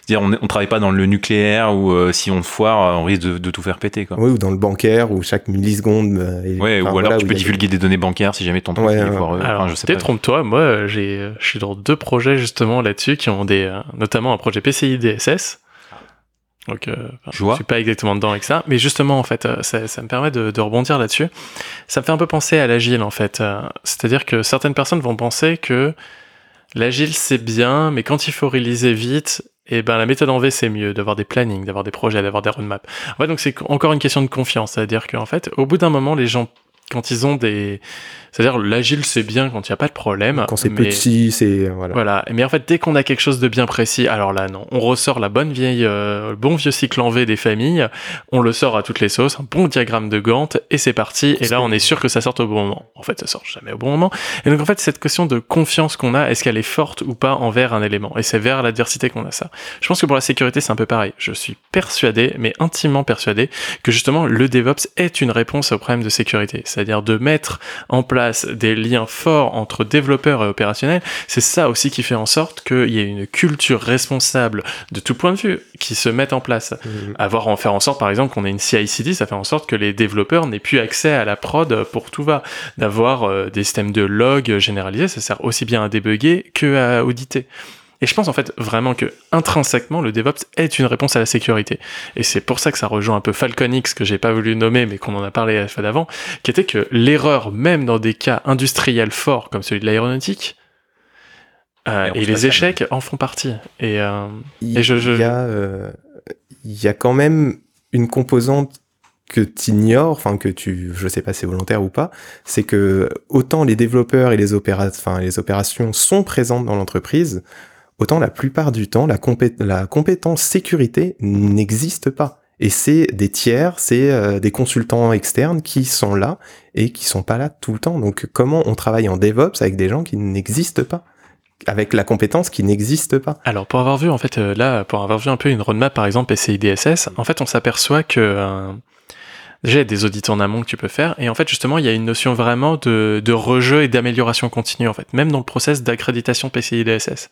C: c'est-à-dire on, on travaille pas dans le nucléaire où si on foire on risque de, de, tout faire péter quoi.
A: Oui ou dans le bancaire où chaque milliseconde
C: est, ouais ou alors tu peux divulguer des données bancaires si jamais ton truc est
B: foireux. Alors je sais trompe-toi moi j'ai je suis dans deux projets justement là-dessus qui ont des notamment un projet PCI DSS donc, euh, je, suis pas exactement dedans avec ça, mais justement, en fait, euh, ça, ça me permet de, de rebondir là-dessus. Ça me fait un peu penser à l'agile, en fait. Euh, c'est-à-dire que certaines personnes vont penser que l'agile c'est bien, mais quand il faut réaliser vite, et eh ben la méthode en V c'est mieux, d'avoir des plannings, d'avoir des projets, d'avoir des roadmaps. En fait, donc c'est encore une question de confiance, c'est-à-dire qu'en fait, au bout d'un moment, les gens quand ils ont des c'est-à-dire l'agile c'est bien quand il n'y a pas de problème.
A: Quand c'est petit, c'est voilà.
B: Voilà. Mais en fait, dès qu'on a quelque chose de bien précis, alors là non, on ressort la bonne vieille, euh, le bon vieux cycle en V des familles, on le sort à toutes les sauces, un bon diagramme de Gantt et c'est parti. Et là, on est sûr que ça sorte au bon moment. En fait, ça sort jamais au bon moment. Et donc en fait, cette question de confiance qu'on a, est-ce qu'elle est forte ou pas envers un élément? Et c'est vers l'adversité qu'on a ça. Je pense que pour la sécurité, c'est un peu pareil. Je suis persuadé, mais intimement persuadé, que justement le DevOps est une réponse au problème de sécurité, c'est-à-dire de mettre en place des liens forts entre développeurs et opérationnels, c'est ça aussi qui fait en sorte qu'il y ait une culture responsable de tout point de vue qui se mette en place. Mmh. Avoir en faire en sorte, par exemple, qu'on ait une CI/CD, ça fait en sorte que les développeurs n'aient plus accès à la prod pour tout va. D'avoir euh, des systèmes de log généralisés, ça sert aussi bien à débugger que à auditer. Et je pense en fait vraiment que intrinsèquement le DevOps est une réponse à la sécurité. Et c'est pour ça que ça rejoint un peu Falcon X que j'ai pas voulu nommer mais qu'on en a parlé à la fois d'avant, qui était que l'erreur même dans des cas industriels forts comme celui de l'aéronautique euh, et, les échecs en font partie. Et, euh,
A: il, je, je... Il, y a, euh, il y a quand même une composante que tu ignores, enfin que tu, je sais pas si c'est volontaire ou pas, c'est que autant les développeurs et les, opéra enfin, les opérations sont présentes dans l'entreprise, autant la plupart du temps, la, compétence sécurité n'existe pas. Et c'est des tiers, c'est euh, des consultants externes qui sont là et qui sont pas là tout le temps. Donc comment on travaille en DevOps avec des gens qui n'existent pas? Avec la compétence qui n'existe pas.
B: Alors pour avoir vu en fait euh, là pour avoir vu un peu une roadmap par exemple PCI DSS, en fait on s'aperçoit que euh, déjà il y a des audits en amont que tu peux faire. Et en fait justement il y a une notion vraiment de, de rejeu et d'amélioration continue en fait. Même dans le process d'accréditation PCI DSS.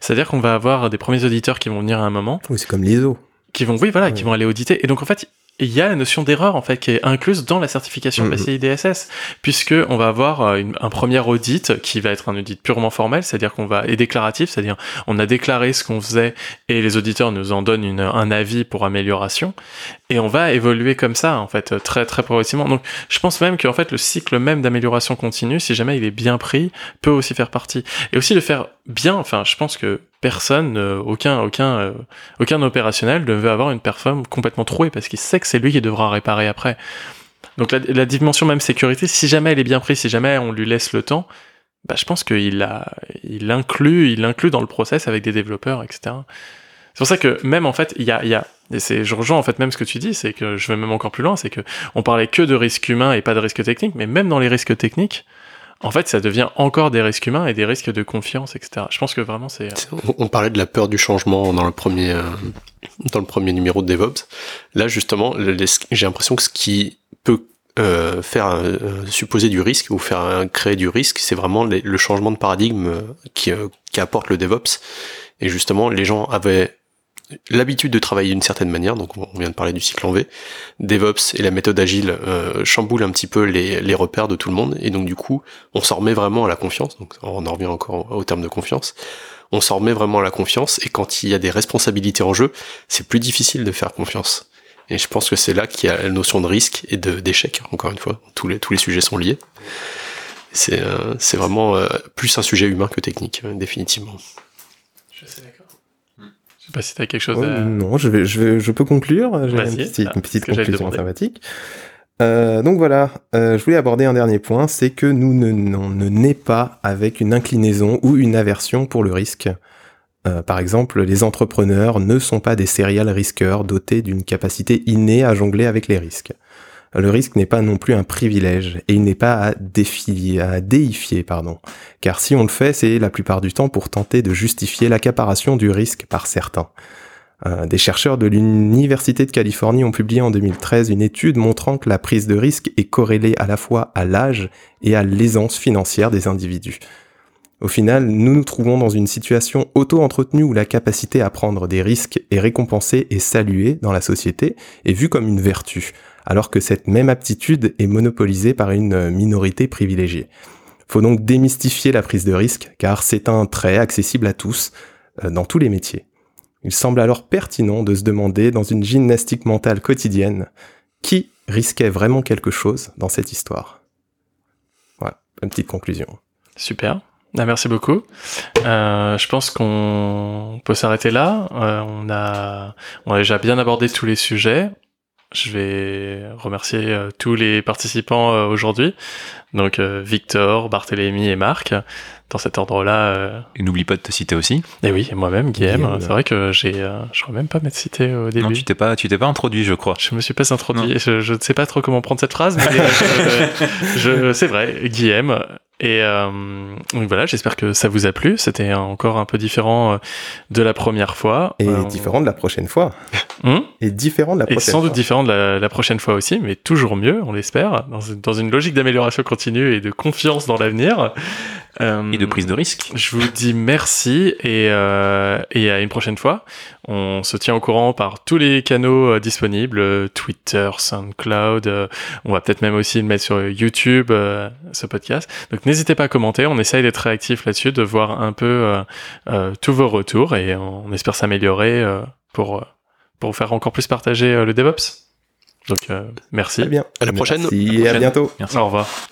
B: C'est-à-dire qu'on va avoir des premiers auditeurs qui vont venir à un moment.
A: Oui, c'est comme l'ISO.
B: Qui vont oui voilà qui vont aller auditer. Et donc en fait il y a la notion d'erreur en fait qui est incluse dans la certification
A: Mhm.
B: PCI DSS puisque on va avoir euh, une- un premier audit qui va être un audit purement formel c'est-à-dire qu'on va et déclaratif c'est-à-dire on a déclaré ce qu'on faisait et les auditeurs nous en donnent une- un avis pour amélioration et on va évoluer comme ça en fait très très progressivement donc je pense même qu'en fait le cycle même d'amélioration continue si jamais il est bien pris peut aussi faire partie et aussi le faire bien enfin je pense que personne euh, aucun aucun euh, aucun opérationnel ne veut avoir une performance complètement trouée parce qu'il sait que c'est lui qui devra réparer après. Donc la, dimension même sécurité, si jamais elle est bien prise, si jamais on lui laisse le temps, bah, je pense qu'il a, il inclut, il inclut dans le process avec des développeurs, etc. C'est pour ça que même en fait, il y a, y a, et c'est, je rejoins en fait même ce que tu dis, c'est que je vais même encore plus loin, c'est que on parlait que de risques humains et pas de risques techniques, mais même dans les risques techniques, en fait, ça devient encore des risques humains et des risques de confiance, etc. Je pense que vraiment c'est,
D: On, parlait de la peur du changement dans le premier euh, dans le premier numéro de DevOps. Là justement, j'ai l'impression que ce qui peut euh, faire euh, supposer du risque ou faire créer du risque, c'est vraiment le changement de paradigme qui, qui apporte le DevOps. Et justement, les gens avaient l'habitude de travailler d'une certaine manière, donc on vient de parler du cycle en V. DevOps et la méthode agile euh, chamboulent un petit peu les, les repères de tout le monde, et donc du coup, on s'en remet vraiment à la confiance. Donc on en revient encore au terme de confiance on s'en remet vraiment à la confiance et quand il y a des responsabilités en jeu, c'est plus difficile de faire confiance. Et je pense que c'est là qu'il y a la notion de risque et d'échec. Encore une fois, tous les tous les sujets sont liés. C'est euh, vraiment euh, plus un sujet humain que technique, euh, définitivement.
B: je. Je sais pas si t'as quelque chose
A: Oh,
B: à...
A: Non, je, vais, je, vais, je peux conclure. J'ai une
B: Vas-y,
A: petite,
B: ah,
A: une petite conclusion sympathique. Euh, donc voilà, euh, je voulais aborder un dernier point, c'est que nous ne, on ne naît pas avec une inclinaison ou une aversion pour le risque. Euh, par exemple, les entrepreneurs ne sont pas des serial risqueurs dotés d'une capacité innée à jongler avec les risques. Le risque n'est pas non plus un privilège et il n'est pas à défier, à déifier, pardon. Car si on le fait, c'est la plupart du temps pour tenter de justifier l'accaparation du risque par certains. Euh, des chercheurs de l'Université de Californie ont publié en 2013 une étude montrant que la prise de risque est corrélée à la fois à l'âge et à l'aisance financière des individus. Au final, nous nous trouvons dans une situation auto-entretenue où la capacité à prendre des risques est récompensée et saluée dans la société et vue comme une vertu, alors que cette même aptitude est monopolisée par une minorité privilégiée. Faut donc démystifier la prise de risque, car c'est un trait accessible à tous, euh, dans tous les métiers. Il semble alors pertinent de se demander, dans une gymnastique mentale quotidienne, qui risquait vraiment quelque chose dans cette histoire. Voilà, une petite conclusion.
B: Super. Ah, merci beaucoup. Euh, je pense qu'on peut s'arrêter là. Euh, on a, on a déjà bien abordé tous les sujets. Je vais remercier euh, tous les participants euh, aujourd'hui. Donc euh, Victor, Barthélémy et Marc. Dans cet ordre-là. euh,
C: Et n'oublie pas de te citer aussi.
B: Et oui, et moi-même, Guillaume.
A: Guillaume.
B: C'est vrai que j'ai, euh, je crois même pas m'être cité au début.
C: Non, tu t'es pas, tu t'es pas introduit, je crois.
B: Je me suis pas introduit. Je, je ne sais pas trop comment prendre cette phrase, mais je, je- c'est vrai, Guillaume. Et euh, donc voilà, j'espère que ça vous a plu. C'était encore un peu différent euh, de la première fois.
A: Et
B: Euh,
A: différent de la prochaine fois.
B: Hum
A: Et différent de la
B: et
A: prochaine
B: sans
A: fois.
B: doute différent de la, la prochaine fois aussi, mais toujours mieux, on l'espère, dans une logique d'amélioration continue et de confiance dans l'avenir. Euh,
C: Et de prise de risque.
B: je vous dis merci et, euh, et à une prochaine fois. On se tient au courant par tous les canaux euh, disponibles, euh, Twitter, SoundCloud. euh, on va peut-être même aussi le mettre sur YouTube, euh, ce podcast. Donc n'hésitez pas à commenter. On essaye d'être réactif là-dessus, de voir un peu euh, euh, tous vos retours et on espère s'améliorer euh, pour, pour faire encore plus partager euh, le DevOps. Donc euh, merci.
A: Très bien.
D: À la prochaine.
A: Merci et à
C: prochaine.
A: bientôt.
C: Merci.
B: Au revoir.